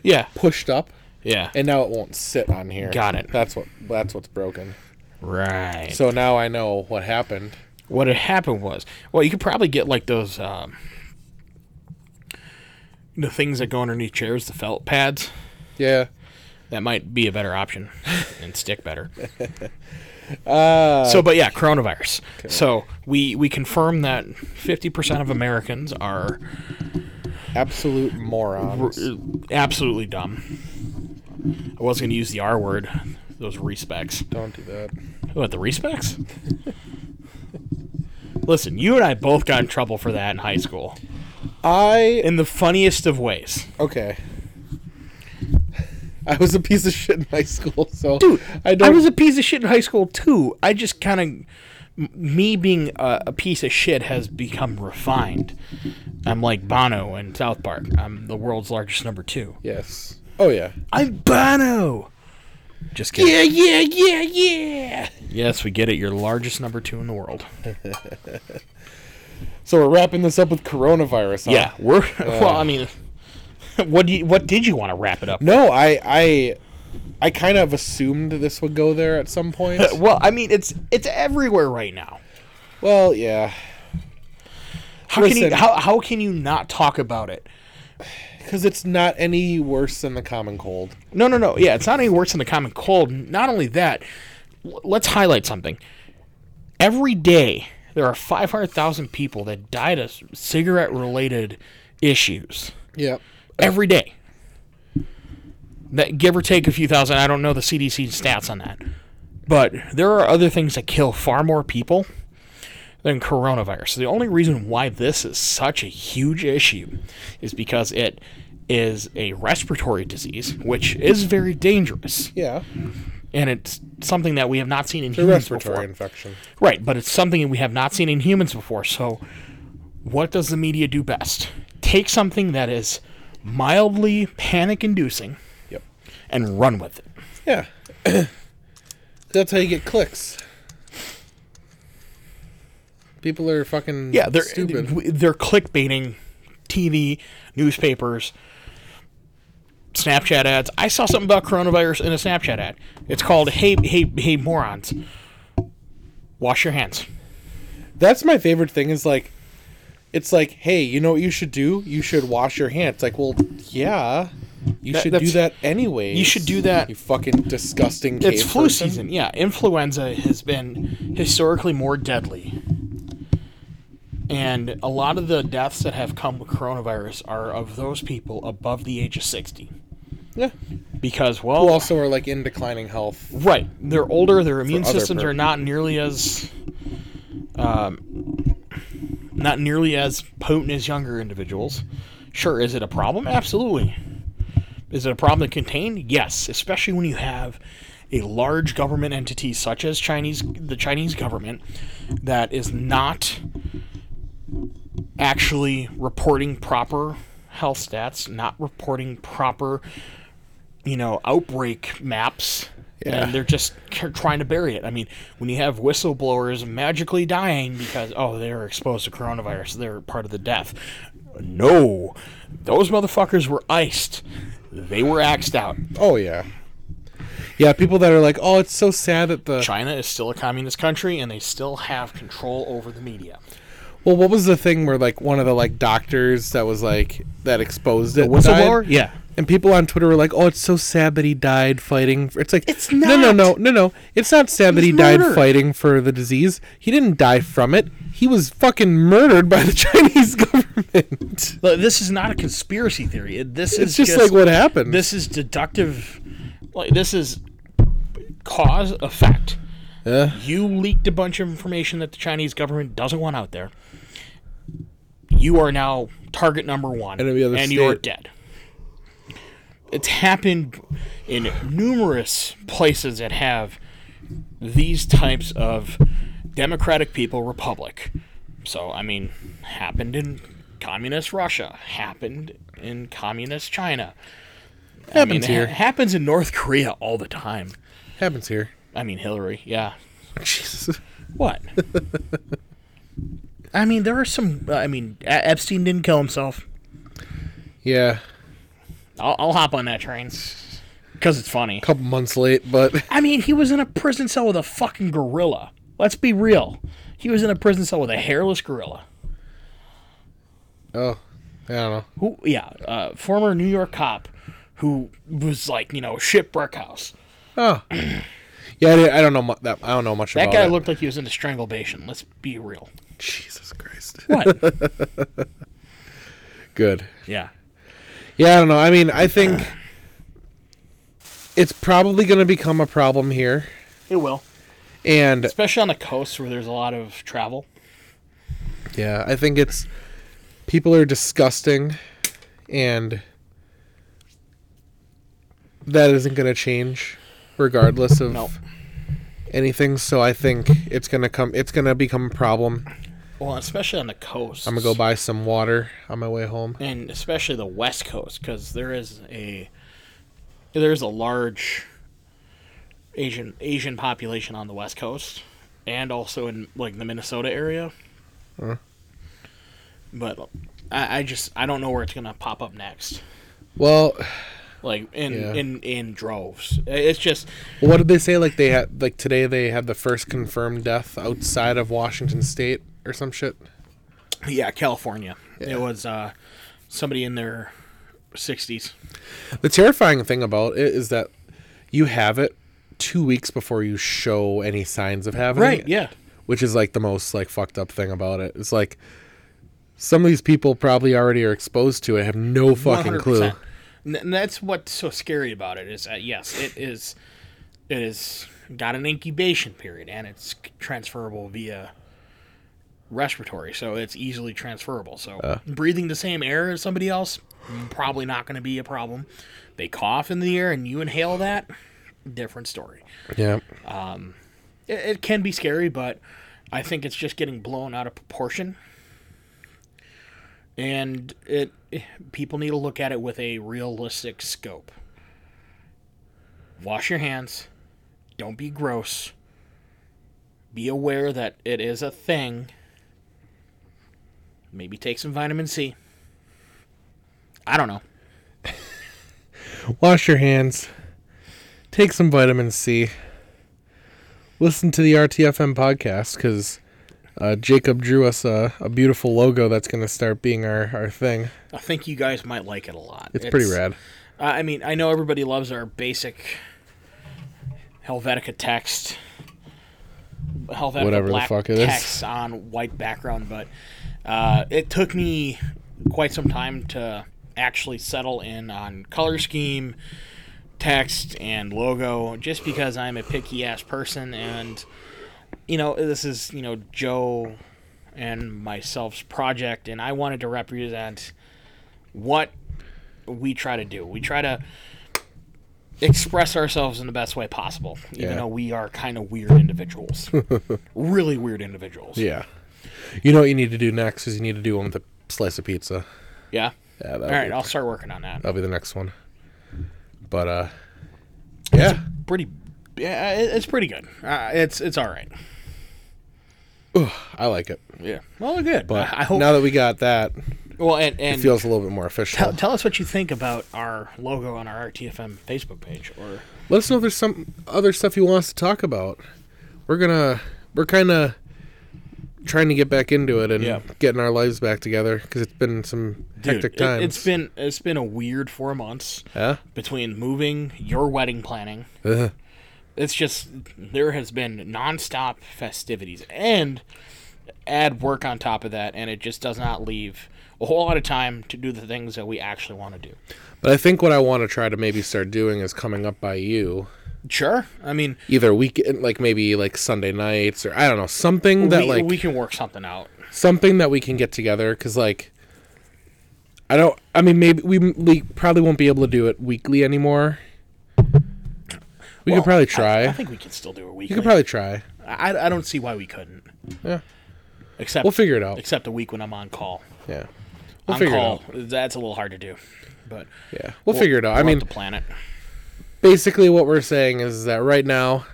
Yeah, pushed up, yeah. and now it won't sit on here. Got it. That's what. That's what's broken. Right. So now I know what happened. what had happened was, well, you could probably get like those um, the things that go underneath chairs, the felt pads. Yeah. That might be a better option [laughs] and stick better. [laughs] Uh, So, but yeah, coronavirus. So we we confirm that fifty percent of Americans are absolute morons. r- absolutely dumb. I was going to use the R word. Those respects. Don't do that. What the respects? Listen, you and I both got in trouble for that in high school, I in the funniest of ways. okay. I was a piece of shit in high school, so Dude, I don't. I was a piece of shit in high school too. I just kind of, me being a, a piece of shit has become refined. I'm like Bono in South Park. I'm the world's largest number two. yes. Oh yeah. I'm Bono. Just kidding. Yeah, yeah, yeah, yeah. Yes, we get it. You're the largest number two in the world. [laughs] So we're wrapping this up with coronavirus. Huh? Yeah, we're. [laughs] Uh, well, I mean, what do you, what did you want to wrap it up? No, I, I, I kind of assumed this would go there at some point. [laughs] Well, I mean, it's it's everywhere right now. well, yeah, How can you how, how can you not talk about it? Because it's not any worse than the common cold. No, no, no. Yeah, it's not any worse than the common cold. Not only that, l- let's highlight something. Every day, there are 500,000 people that died of cigarette related issues. Yeah. Every day. That give or take a few thousand. I don't know the CDC stats on that. But there are other things that kill far more people than coronavirus. So The only reason why this is such a huge issue is because it is a respiratory disease, which is very dangerous. Yeah. And it's something that we have not seen in The humans respiratory before. infection. Right, but it's something that we have not seen in humans before. So, what does the media do best? Take something that is mildly panic inducing Yep. and run with it. Yeah. [clears throat] That's how you get clicks. People are fucking Yeah, they're stupid. they're clickbaiting TV, newspapers, Snapchat ads. I saw something about coronavirus in a Snapchat ad. It's called "Hey, hey, hey, morons, wash your hands." That's my favorite thing. Is like, it's like, hey, you know what you should do? You should wash your hands. Like, well, yeah, you That- should do that anyway. You should do that. You fucking disgusting. It's flu person. season. Yeah, influenza has been historically more deadly. And a lot of the deaths that have come with coronavirus are of those people above the age of 60. Yeah. Because, Who well, also are like in declining health. right, they're older, their immune systems are not nearly as um, not nearly as potent as younger individuals. Sure, is it a problem? Absolutely. Is it a problem to contain? Yes, especially when you have a large government entity such as Chinese the Chinese government that is not actually reporting proper health stats, not reporting proper you know, outbreak maps. Yeah. And they're just trying to bury it. I mean, when you have whistleblowers magically dying because, oh, they're exposed to coronavirus, they're part of the death. No. Those motherfuckers were iced. They were axed out. Oh yeah. Yeah, people that are like, oh, it's so sad that the China is still a communist country and they still have control over the media. Well, what was the thing where like one of the like doctors that was like that exposed it, Whistleblower? died? Yeah. And people on Twitter were like, "Oh, it's so sad that he died fighting." For, it's like It's no, no, no, no, no. It's not sad that he died fighting for the disease. He didn't die from it. He was fucking murdered by the [laughs] Chinese government. But this is not a conspiracy theory. This is It's just, like what happened. This is deductive. Like, this is cause effect. yeah. You leaked a bunch of information that the Chinese government doesn't want out there. You are now target number one, And other and you're dead. It's happened in numerous places that have these types of democratic people republic. So, I mean, happened in communist Russia, happened in communist China. I mean, Happens it here. ha- happens in North Korea all the time. Happens here. I mean, Hillary, yeah. [laughs] Jesus. What? [laughs] I mean, there are some. I mean, Epstein didn't kill himself. Yeah, I'll, I'll hop on that train because it's funny. a couple months late, but [laughs] I mean, he was in a prison cell with a fucking gorilla. Let's be real. He was in a prison cell with a hairless gorilla. oh, I don't know. Who? Yeah, uh, former New York cop who was like, you know, shipwreck house. Oh, [clears throat] yeah. I, I don't know mu- that. I don't know much about That guy it. looked like he was into strangulation. Let's be real. Jesus Christ. What? [laughs] Good. yeah. Yeah, I don't know. I mean, I think it's probably going to become a problem here, It will, and especially on the coast where there's a lot of travel. yeah, I think it's people are disgusting, and that isn't going to change, regardless of Nope. anything. So I think it's gonna come. It's gonna become a problem. Well, especially on the coast. I'm gonna go buy some water on my way home. and especially the west coast because there is a there is a large asian asian population on the west coast and also in like the minnesota area Huh. but I, I just i don't know where it's gonna pop up next Well, like in Yeah. in in droves it's just what did they say? Like they had like today they had the first confirmed death outside of Washington State or some shit. yeah california Yeah. it was uh somebody in their 60s The terrifying thing about it is that you have it two weeks before you show any signs of having it. Right, yeah Which is like the most like fucked up thing about it. It's like some of these people probably already are exposed to it, have no fucking clue. 100%. N- And that's what's so scary about it is that yes, it is it is got an incubation period and it's transferable via respiratory, so it's easily transferable. So Uh. breathing the same air as somebody else probably not going to be a problem. They cough in the air and you inhale that, different story. Yeah. It, it can be scary, but I think it's just getting blown out of proportion. And it people need to look at it with a realistic scope. Wash your hands. Don't be gross. Be aware that it is a thing. Maybe take some vitamin C. I don't know. [laughs] Wash your hands. Take some vitamin C. Listen to the RTFM podcast because uh, Jacob drew us a, a beautiful logo that's going to start being our, our thing. I think you guys might like it a lot. It's, pretty rad. Uh, I mean, I know everybody loves our basic Helvetica text, Helvetica Whatever the fuck it is. text on white background, but uh, it took me quite some time to actually settle in on color scheme, text, and logo, just because I'm a picky ass person, and you know this is you know Joe and myself's project, and I wanted to represent what we try to do. We try to express ourselves in the best way possible, even Yeah. though we are kind of weird individuals. [laughs] really weird individuals. Yeah. You know what you need to do next is you need to do one with a slice of pizza. Yeah. Yeah, All be, I'll start working on that. that'll be the next one. But, uh, yeah. Pretty. Yeah, it's pretty good. Uh, it's it's all right. I like it. Yeah. Well, good. But I I hope. now that we got that, well, and it and feels a little bit more official. tell, tell us what you think about our logo on our RTFM Facebook page, or Let us know if there's some other stuff you want us to talk about. We're gonna we're kind of trying to get back into it and Yeah. getting our lives back together because it's been some Dude, hectic it, times. it's been it's been a weird four months yeah. between moving, your wedding planning. Ugh. It's just there has been nonstop festivities and add work on top of that, and it just does not leave a whole lot of time to do the things that we actually want to do. But I think what I want to try to maybe start doing is coming up by you Sure, I mean either weekend, like maybe like Sunday nights or I don't know something that we, like we can work something out. something that we can get together because like I don't. I mean, maybe we, we probably won't be able to do it weekly anymore. We Well, could probably try. I, think we could still do it you weekly. could probably try. I, I don't see why we couldn't. Yeah. Except We'll figure it out. except a week when I'm on call. Yeah. We'll on figure call, it out. that's a little hard to do, but Yeah. We'll, figure it out. I we'll mean, the to plan it. Basically what we're saying is that right now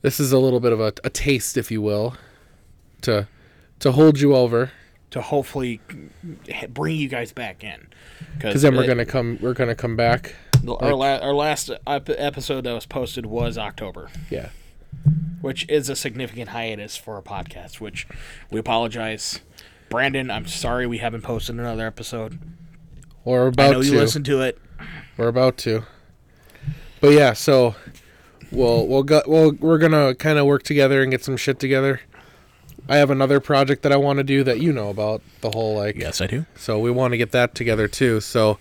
this is a little bit of a, a taste if you will to to hold you over to hopefully bring you guys back in. because then we're it- gonna come we're gonna come back our, la- our last ep- episode that was posted was October, yeah which is a significant hiatus for a podcast. Which we apologize, Brandon. I'm sorry we haven't posted another episode. we're I about know you to listened to it. we're about to but yeah so we'll we'll go we'll, we're gonna kind of work together and get some shit together i have another project that i want to do that you know about the whole like Yes, I do. so we want to get that together too so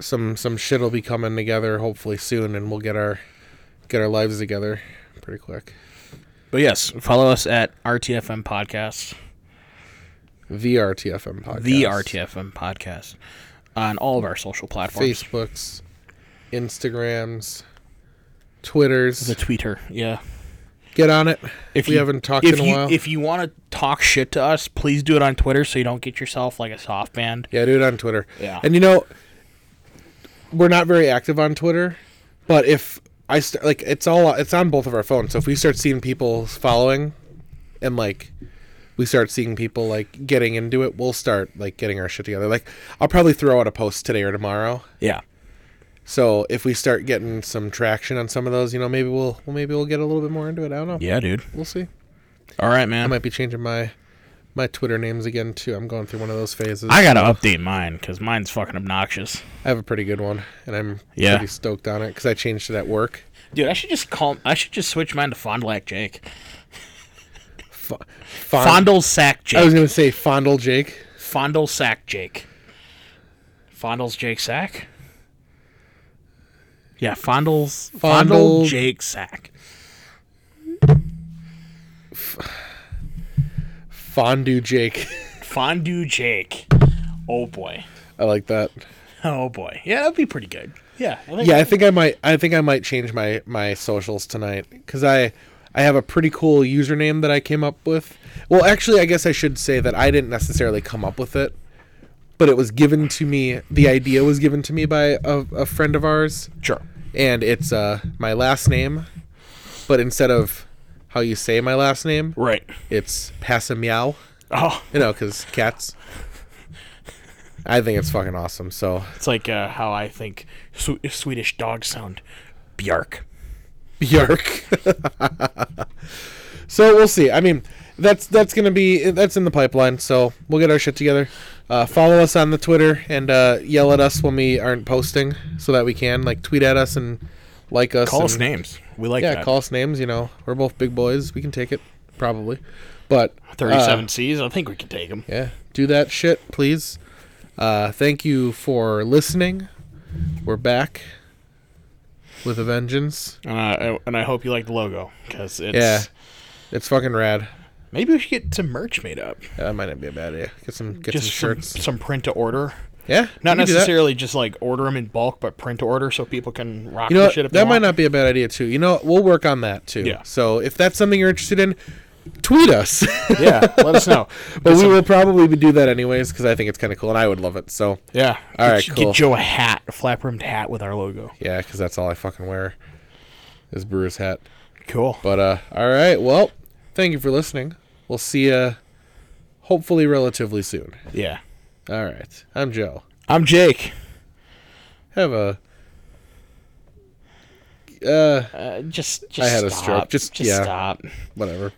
some some shit will be coming together hopefully soon and we'll get our get our lives together pretty quick But yes, follow us at RTFM Podcast, the rtfm podcast the RTFM Podcast, on all of our social platforms. facebooks instagrams twitters The Twitter, yeah. get on it If we you, haven't talked in a you, while If you want to talk shit to us, please do it on Twitter so you don't get yourself like a soft band. yeah do it on twitter Yeah. and you know we're not very active on twitter but if i st- like it's all it's on both of our phones so if we start seeing people following and like we start seeing people like getting into it we'll start like getting our shit together like i'll probably throw out a post today or tomorrow Yeah. So if we start getting some traction on some of those you know maybe we'll, well maybe we'll get a little bit more into it i don't know Yeah, dude. we'll see All right, man. i might be changing my my twitter names again too i'm going through one of those phases I gotta update mine because mine's fucking obnoxious. I have a pretty good one, and I'm Yeah. pretty stoked on it because I changed it at work. Dude, I should just call. I should just switch mine to Fond du Lac Jake. F- Fond- Fondle Sack Jake. I was gonna say Fondle Jake. Fondle Sack Jake. Fondle's Jake Sack. Yeah, Fondle's Fondle Fondle- Jake Sack. Fondue Jake. Fondue Jake. Oh boy. I like that. Oh boy. Yeah, that'd be pretty good. Yeah. I think Yeah, I think I might. I think I might change my my socials tonight because I I have a pretty cool username that I came up with. Well, actually, I guess I should say that I didn't necessarily come up with it, but it was given to me. The idea was given to me by a, a friend of ours, Sure. and it's uh my last name but instead of how you say my last name, Right. it's Passameow. Oh, You know, because cats. I think it's fucking awesome. So it's like uh, how I think Sw- Swedish dogs sound. Bjark. Bjork. [laughs] so we'll see. I mean, that's that's gonna be that's in the pipeline. So we'll get our shit together. Uh, follow us on the Twitter and uh, yell at us when we aren't posting, so that we can like tweet at us and like us. Call and, us names. We like Yeah, that. call us names. You know, we're both big boys. We can take it probably, but uh, 37 C's. I think we can take them. yeah, do that shit, please. Uh, thank you for listening. We're back with a vengeance. Uh, and I hope you like the logo because it's. Yeah, it's fucking rad. Maybe we should get some merch made up. That might not be a bad idea. Get some get just some some, shirts. some print to order. yeah, Not we can do that. necessarily just like order them in bulk, but print to order so people can rock You know shit if that might want. not be a bad idea too. You know, we'll work on that too. Yeah. So if that's something you're interested in, tweet us. [laughs] Yeah, let us know. [laughs] but we will probably do that anyways because I think it's kind of cool and I would love it. So Yeah. All get, right, Get. Joe a hat, a flap rimmed hat with our logo. yeah, because that's all I fucking wear is Brewer's hat. Cool. But uh, all right. Well, thank you for listening. We'll see you hopefully relatively soon. Yeah. All right. I'm Joe. I'm Jake. Have a. Uh, Uh, just, just I had a stroke. Just- just yeah. stop. whatever.